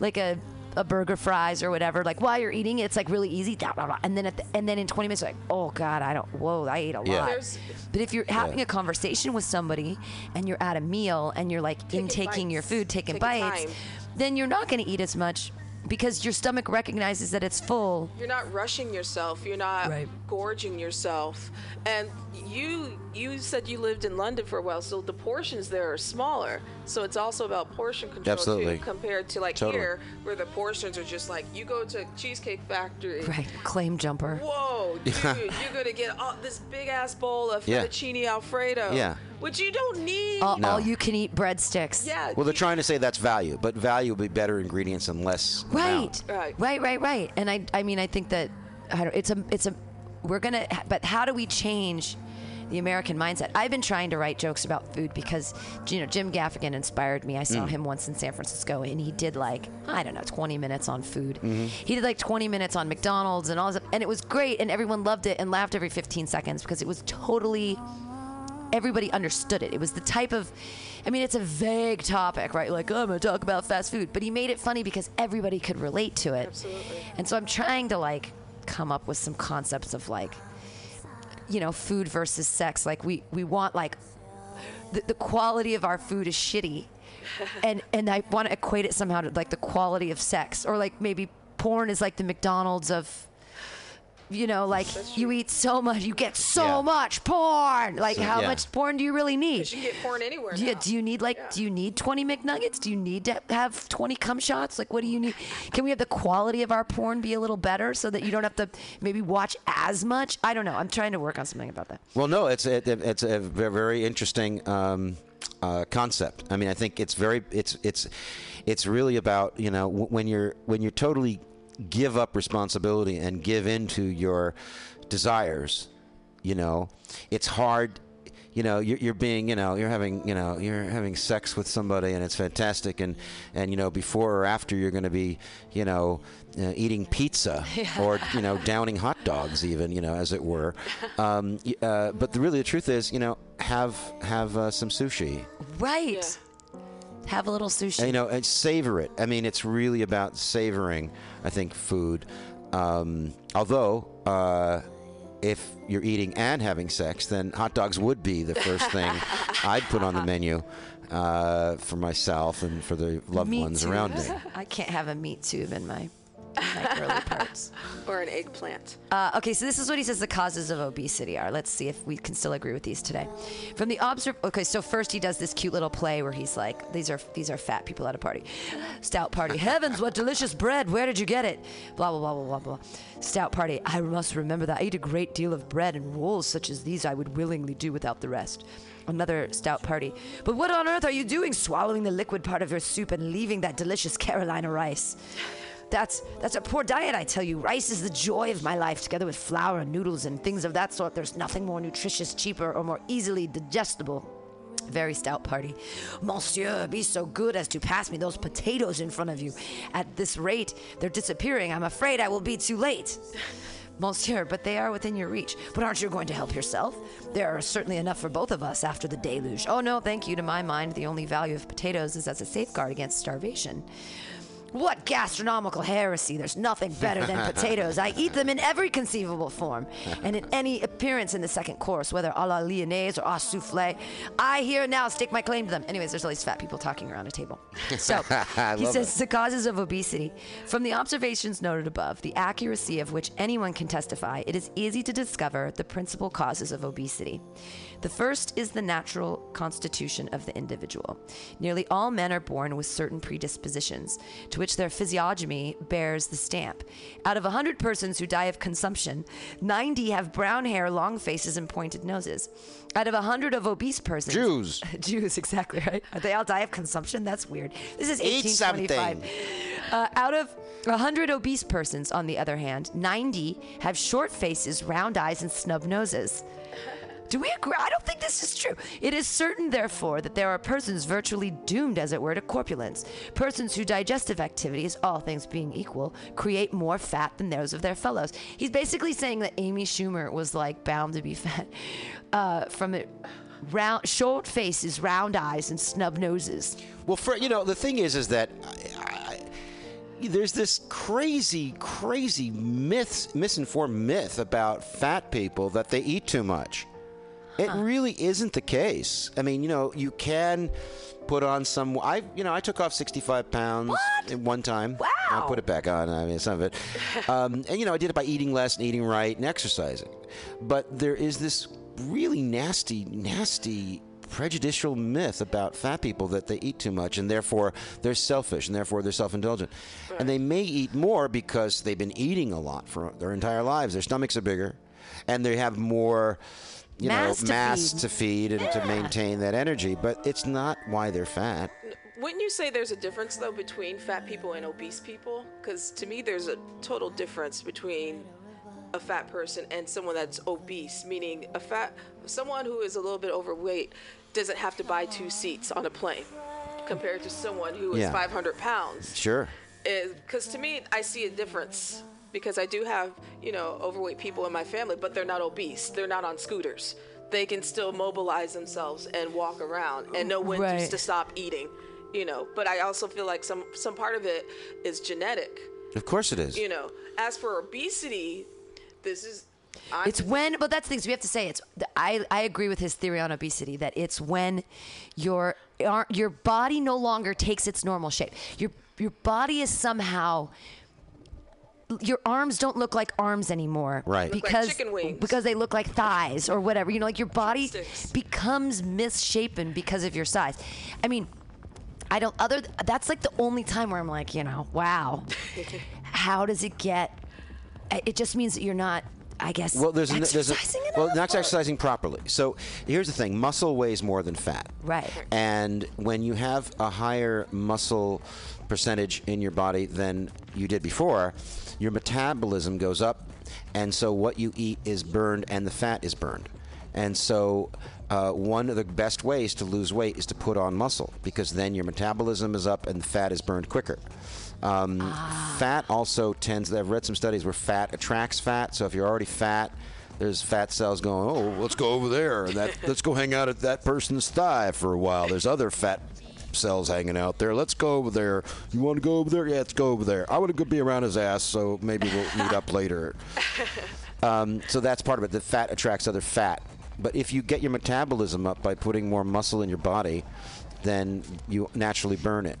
like a a burger fries or whatever like while you're eating it's like really easy blah, blah, blah. and then at the, and then in 20 minutes you're like oh god i don't whoa i ate a Yeah. lot There's- but if you're having Yeah. a conversation with somebody and you're at a meal and you're like Taking intaking your food taking Taking bites time. then you're not going to eat as much because your stomach recognizes that it's full You're not rushing yourself. You're not Right. gorging yourself. And you you said you lived in London for a while, so the portions there are smaller. So it's also about portion control Absolutely. too, compared to like Totally. here, where the portions are just like you go to Cheesecake Factory. right claim jumper Whoa, dude, you're gonna get all, this big ass bowl of Yeah. fettuccine alfredo. Yeah. Which you don't need. all, No. all you can eat breadsticks yeah. Well, they're trying to say that's value, but value would be better ingredients and less. Right. amount. Right. Right, right, right. And I I mean I think that I don't, it's a it's a we're gonna but how do we change the American mindset? I've been trying to write jokes about food because you know Jim Gaffigan inspired me. I saw mm. him once in San Francisco and he did like I don't know 20 minutes on food. Mm-hmm. He did like 20 minutes on McDonald's and all this, and it was great and everyone loved it and laughed every 15 seconds because it was totally everybody understood it. It was the type of, I mean, it's a vague topic, right? Like, oh, I'm going to talk about fast food. But he made it funny because everybody could relate to it. Absolutely. And so I'm trying to, like, come up with some concepts of, like, you know, food versus sex. Like, we, we want, like, the, the quality of our food is shitty. and, and I want to equate it somehow to, like, the quality of sex. Or, like, maybe porn is like the McDonald's of you know, like you eat so much, you get so Yeah. much porn. Like, how yeah. much porn do you really need? You can get porn anywhere. Yeah, now. do you need like Yeah. do you need 20 McNuggets? Do you need to have 20 cum shots? Like what do you need? Can we have the quality of our porn be a little better so that you don't have to maybe watch as much? I don't know. I'm trying to work on something about that. Well, no, it's it, it's a very interesting um, uh, concept. I mean, I think it's very it's it's it's really about you know when you're when you're totally give up responsibility and give into your desires. You know, it's hard. You know, you're, you're being, you know, you're having, you know, you're having sex with somebody, and it's fantastic, and and you know, before or after, you're going to be, you know, uh, eating pizza or you know, downing hot dogs, even, you know, as it were. Um, uh, but the, really, the truth is, you know, have have uh, some sushi. Right. Have a little sushi. And, you know, and savor it. I mean, it's really about savoring. I think food. Um, although, uh, if you're eating and having sex, then hot dogs would be the first thing I'd put on the menu uh, for myself and for the loved Meat ones tube. around me. I can't have a meat tube in my, my girly parts. or an eggplant. Uh, okay, so this is what he says the causes of obesity are. Let's see if we can still agree with these today. From the observ okay, so first he does this cute little play where he's like, "These are these are fat people at a party, stout party. Heavens, what delicious bread! Where did you get it? Blah blah blah blah blah blah. Stout party. I must remember that I eat a great deal of bread and rolls such as these. I would willingly do without the rest." Another stout party. But what on earth are you doing, swallowing the liquid part of your soup and leaving that delicious Carolina rice? That's that's a poor diet, I tell you. Rice is the joy of my life, together with flour and noodles and things of that sort. There's nothing more nutritious, cheaper, or more easily digestible. Very stout party. Monsieur, be so good as to pass me those potatoes in front of you. At this rate, they're disappearing. I'm afraid I will be too late. Monsieur, but they are within your reach. But aren't you going to help yourself? There are certainly enough for both of us after the deluge. Oh, no, thank you. To my mind, the only value of potatoes is as a safeguard against starvation. What gastronomical heresy! There's nothing better than potatoes. I eat them in every conceivable form, and in any appearance in the second course, whether a la lyonnaise or au souffle. I here now stake my claim to them. Anyways, there's all these fat people talking around a table. So he says the causes of obesity. From the observations noted above, the accuracy of which anyone can testify, it is easy to discover the principal causes of obesity. The first is the natural constitution of the individual. Nearly all men are born with certain predispositions, to which their physiognomy bears the stamp. Out of 100 persons who die of consumption, 90 have brown hair, long faces, and pointed noses. Out of 100 of obese persons, Jews. Jews, exactly right. They all die of consumption. That's weird. This is Eat 1825. something. Uh, out of 100 obese persons, on the other hand, 90 have short faces, round eyes, and snub noses. Do we agree? I don't think this is true. It is certain, therefore, that there are persons virtually doomed, as it were, to corpulence. Persons whose digestive activities, all things being equal, create more fat than those of their fellows. He's basically saying that Amy Schumer was like bound to be fat uh, from it. Round, short faces, round eyes, and snub noses. Well, for you know, the thing is, is that I, I, there's this crazy, crazy myth, misinformed myth about fat people that they eat too much. It really isn't the case. I mean, you know, you can put on some. I, you know, I took off 65 pounds What? at one time. Wow. I put it back on. I mean, some of it. Um, and you know, I did it by eating less and eating right and exercising. But there is this really nasty, nasty prejudicial myth about fat people that they eat too much and therefore they're selfish and therefore they're self-indulgent and they may eat more because they've been eating a lot for their entire lives their stomachs are bigger and they have more you Mass know to mass feed. to feed and to maintain that energy but it's not why they're fat Wouldn't you say there's a difference though between fat people and obese people? Because to me, there's a total difference between a fat person and someone that's obese, meaning a fat someone who is a little bit overweight doesn't have to buy two seats on a plane compared to someone who is Yeah. 500 pounds Sure. Eh, because to me i see a difference because i do have you know overweight people in my family but they're not obese they're not on scooters they can still mobilize themselves and walk around and know when Right. to, to stop eating you know but i also feel like some some part of it is genetic Of course it is. you know as for obesity this is I'm, It's when, but that's the thing. We have to say it's. I I agree with his theory on obesity that it's when your your body no longer takes its normal shape. Your your body is somehow. Your arms don't look like arms anymore, Right. Look like Because chicken wings. because they look like thighs or whatever. You know, like your body Chopsticks. becomes misshapen because of your size. I mean, I don't. Other that's like the only time where I'm like, you know, wow, how does it get? It just means that you're not. I guess. Well, there's, an, there's a, well, not exercising properly. So here's the thing: muscle weighs more than fat. Right. And when you have a higher muscle percentage in your body than you did before, your metabolism goes up, and so what you eat is burned, and the fat is burned. And so, uh, one of the best ways to lose weight is to put on muscle because then your metabolism is up and the fat is burned quicker. Um, Fat also tends. I've read some studies where fat attracts fat. So if you're already fat, there's fat cells going. Oh, let's go over there. and That let's go hang out at that person's thigh for a while. There's other fat cells hanging out there. Let's go over there. You want to go over there? Yeah, let's go over there. I want to go be around his ass. So maybe we'll meet up later. Um, so that's part of it. The fat attracts other fat. But if you get your metabolism up by putting more muscle in your body, then you naturally burn it.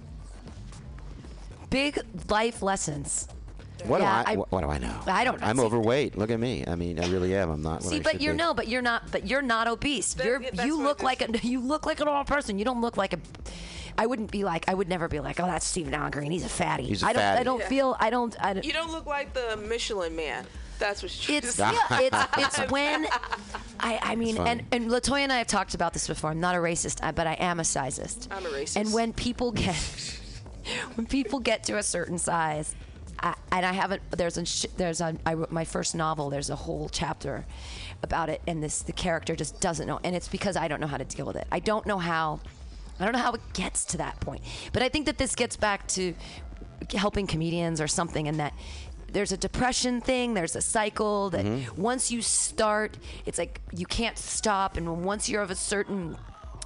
big life lessons. What Yeah, do I, I- what, what do I know? I don't know. I'm See- overweight. Look at me. I mean, I really am. I'm not. what See, I but you're be. no, but you're not. But you're not obese. That- You're you look like a you look like a normal person. You don't look like a. I wouldn't be like. I would never be like. Oh, that's Steven Alan Green. He's a fatty. He's a I don't. I don't Yeah. feel. I don't. I don't you don't look like the michelin man that's what you it's yeah, it's it's when I I mean and and Latoya and I have talked about this before. I'm not a racist, but I am a sizist. I'm a racist. And when people get when people get to a certain size, I, and I haven't there's a there's a I wrote my first novel. There's a whole chapter about it, and this the character just doesn't know, and it's because I don't know how to deal with it. I don't know how. I don't know how it gets to that point. But I think that this gets back to helping comedians or something, and that there's a depression thing, there's a cycle that Mm-hmm. once you start, it's like you can't stop. And once you're of a certain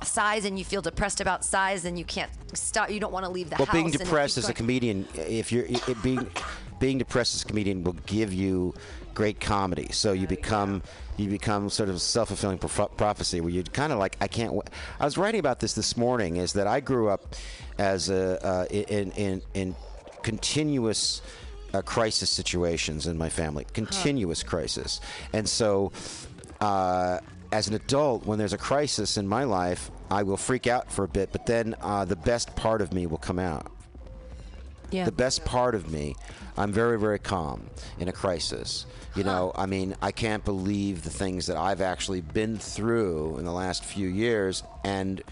size and you feel depressed about size, then you can't stop. You don't want to leave the Well, house. being depressed as a comedian, if you're being being depressed as a comedian will give you great comedy. So you become you become sort of a self fulfilling prof- prophecy where you kind of like I can't. W-. I was writing about this this morning. Is that I grew up as a uh, in in in continuous. Uh, crisis situations in my family, continuous crisis, and so uh, as an adult, when there's a crisis in my life, I will freak out for a bit, but then uh, the best part of me will come out. Yeah. The best part of me, I'm very, very calm in a crisis. You know, I mean, I can't believe the things that I've actually been through in the last few years and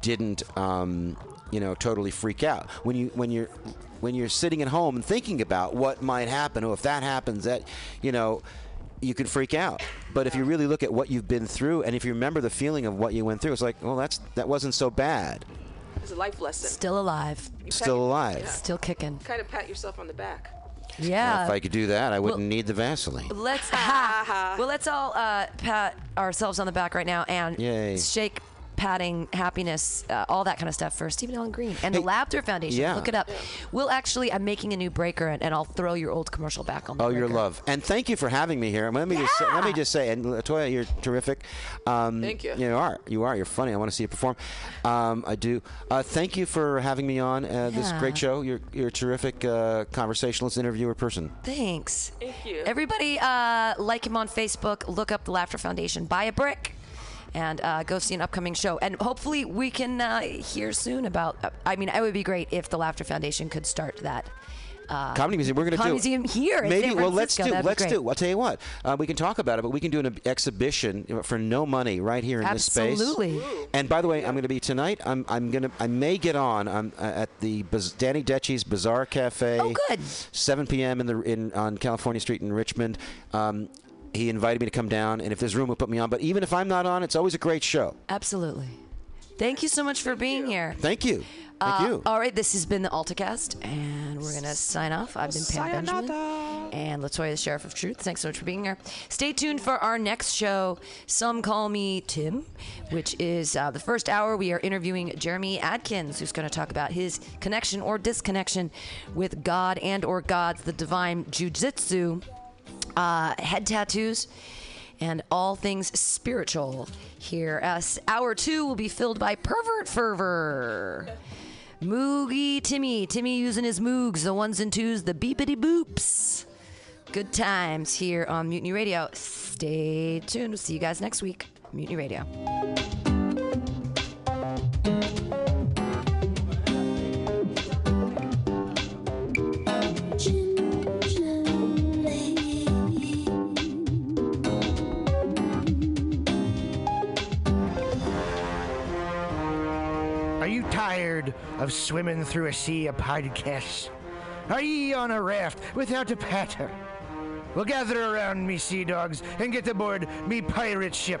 didn't, um, you know, totally freak out. When you when you're when you're sitting at home and thinking about what might happen, or if that happens, that you know, you can freak out. But if you really look at what you've been through, and if you remember the feeling of what you went through, it's like, well, that's that wasn't so bad. it's a life lesson Still alive, You Still your- alive. yeah. still kicking. kind of pat yourself on the back Yeah. if I could do that, I wouldn't well- need the Vaseline. Let's ha, well, let's all uh, pat ourselves on the back right now and Yay. shake, patting, happiness, uh, all that kind of stuff for Steven Alan Green and the Hey, Laughter Foundation. yeah. Look it up. We'll actually, I'm making a new breaker and, and I'll throw your old commercial back on. The Oh, your love, and thank you for having me here. Let me just say, let me just say, and Latoya, you're terrific. Um, Thank you. You are, you are. You're funny. I want to see you perform. Um, I do. Uh, thank you for having me on uh, this great show. You're you're a terrific uh, conversationalist, interviewer person. Thanks. Thank you. Everybody, uh, like him on Facebook. Look up the Laughter Foundation. Buy a brick. And uh, go see an upcoming show, and hopefully we can uh, hear soon about. I mean, it would be great if the Laughter Foundation could start that comedy museum. We're going to do Comedy Museum here Maybe. Well, let's do. That'd Let's do. I'll tell you what. Uh, we can talk about it, but we can do an exhibition for no money right here in this space. Absolutely. And by the way, I'm going to be tonight. I'm. I'm going to. I may get on. I'm uh, at the Baz- Danny Dechi's Bazaar Cafe. Oh, good. 7 p.m. in the in on California Street in Richmond. Um, he invited me to come down, and if there's room, he'll put me on. But even if I'm not on, it's always a great show. Absolutely. Thank you so much for being here. Thank you. Thank Uh, you. All right, this has been the AltaCast, and we're going to sign off. I've been Pam Benjamin and Latoya, the Sheriff of Truth. Thanks so much for being here. Stay tuned for our next show, Some Call Me Tim, which is uh, the first hour. We are interviewing Jeremy Adkins, who's going to talk about his connection or disconnection with God and or gods, the divine jujitsu, uh, head tattoos, and all things spiritual. Here, as hour two will be filled by pervert fervor. Moogie Timmy, Timmy using his moogs, the ones and twos, the beepity boops. Good times here on Mutiny Radio. Stay tuned. We'll see you guys next week. Mutiny Radio. Tired of swimming through a sea of podcasts? Are ye on a raft without a paddle? Well, gather around me, sea dogs, and get aboard me pirate ship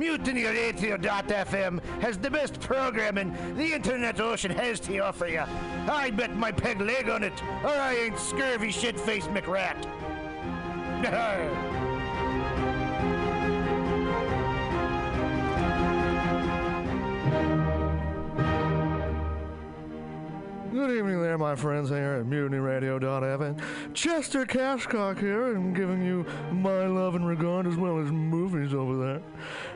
MutinyRadio.fm has the best programming the internet ocean has to offer you. I bet my peg leg on it, or I ain't scurvy shit-faced McRat. Good evening there, my friends here at MutinyRadio.fm. Chester Cashcock here, and giving you my love and regard as well as movies over there.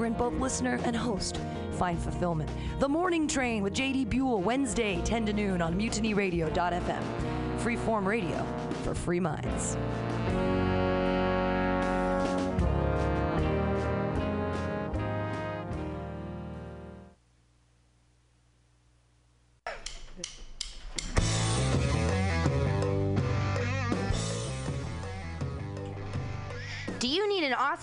wherein both listener and host find fulfillment. The Morning Train with JD Buell, Wednesday, 10 to noon on mutinyradio.fm. Freeform radio for free minds.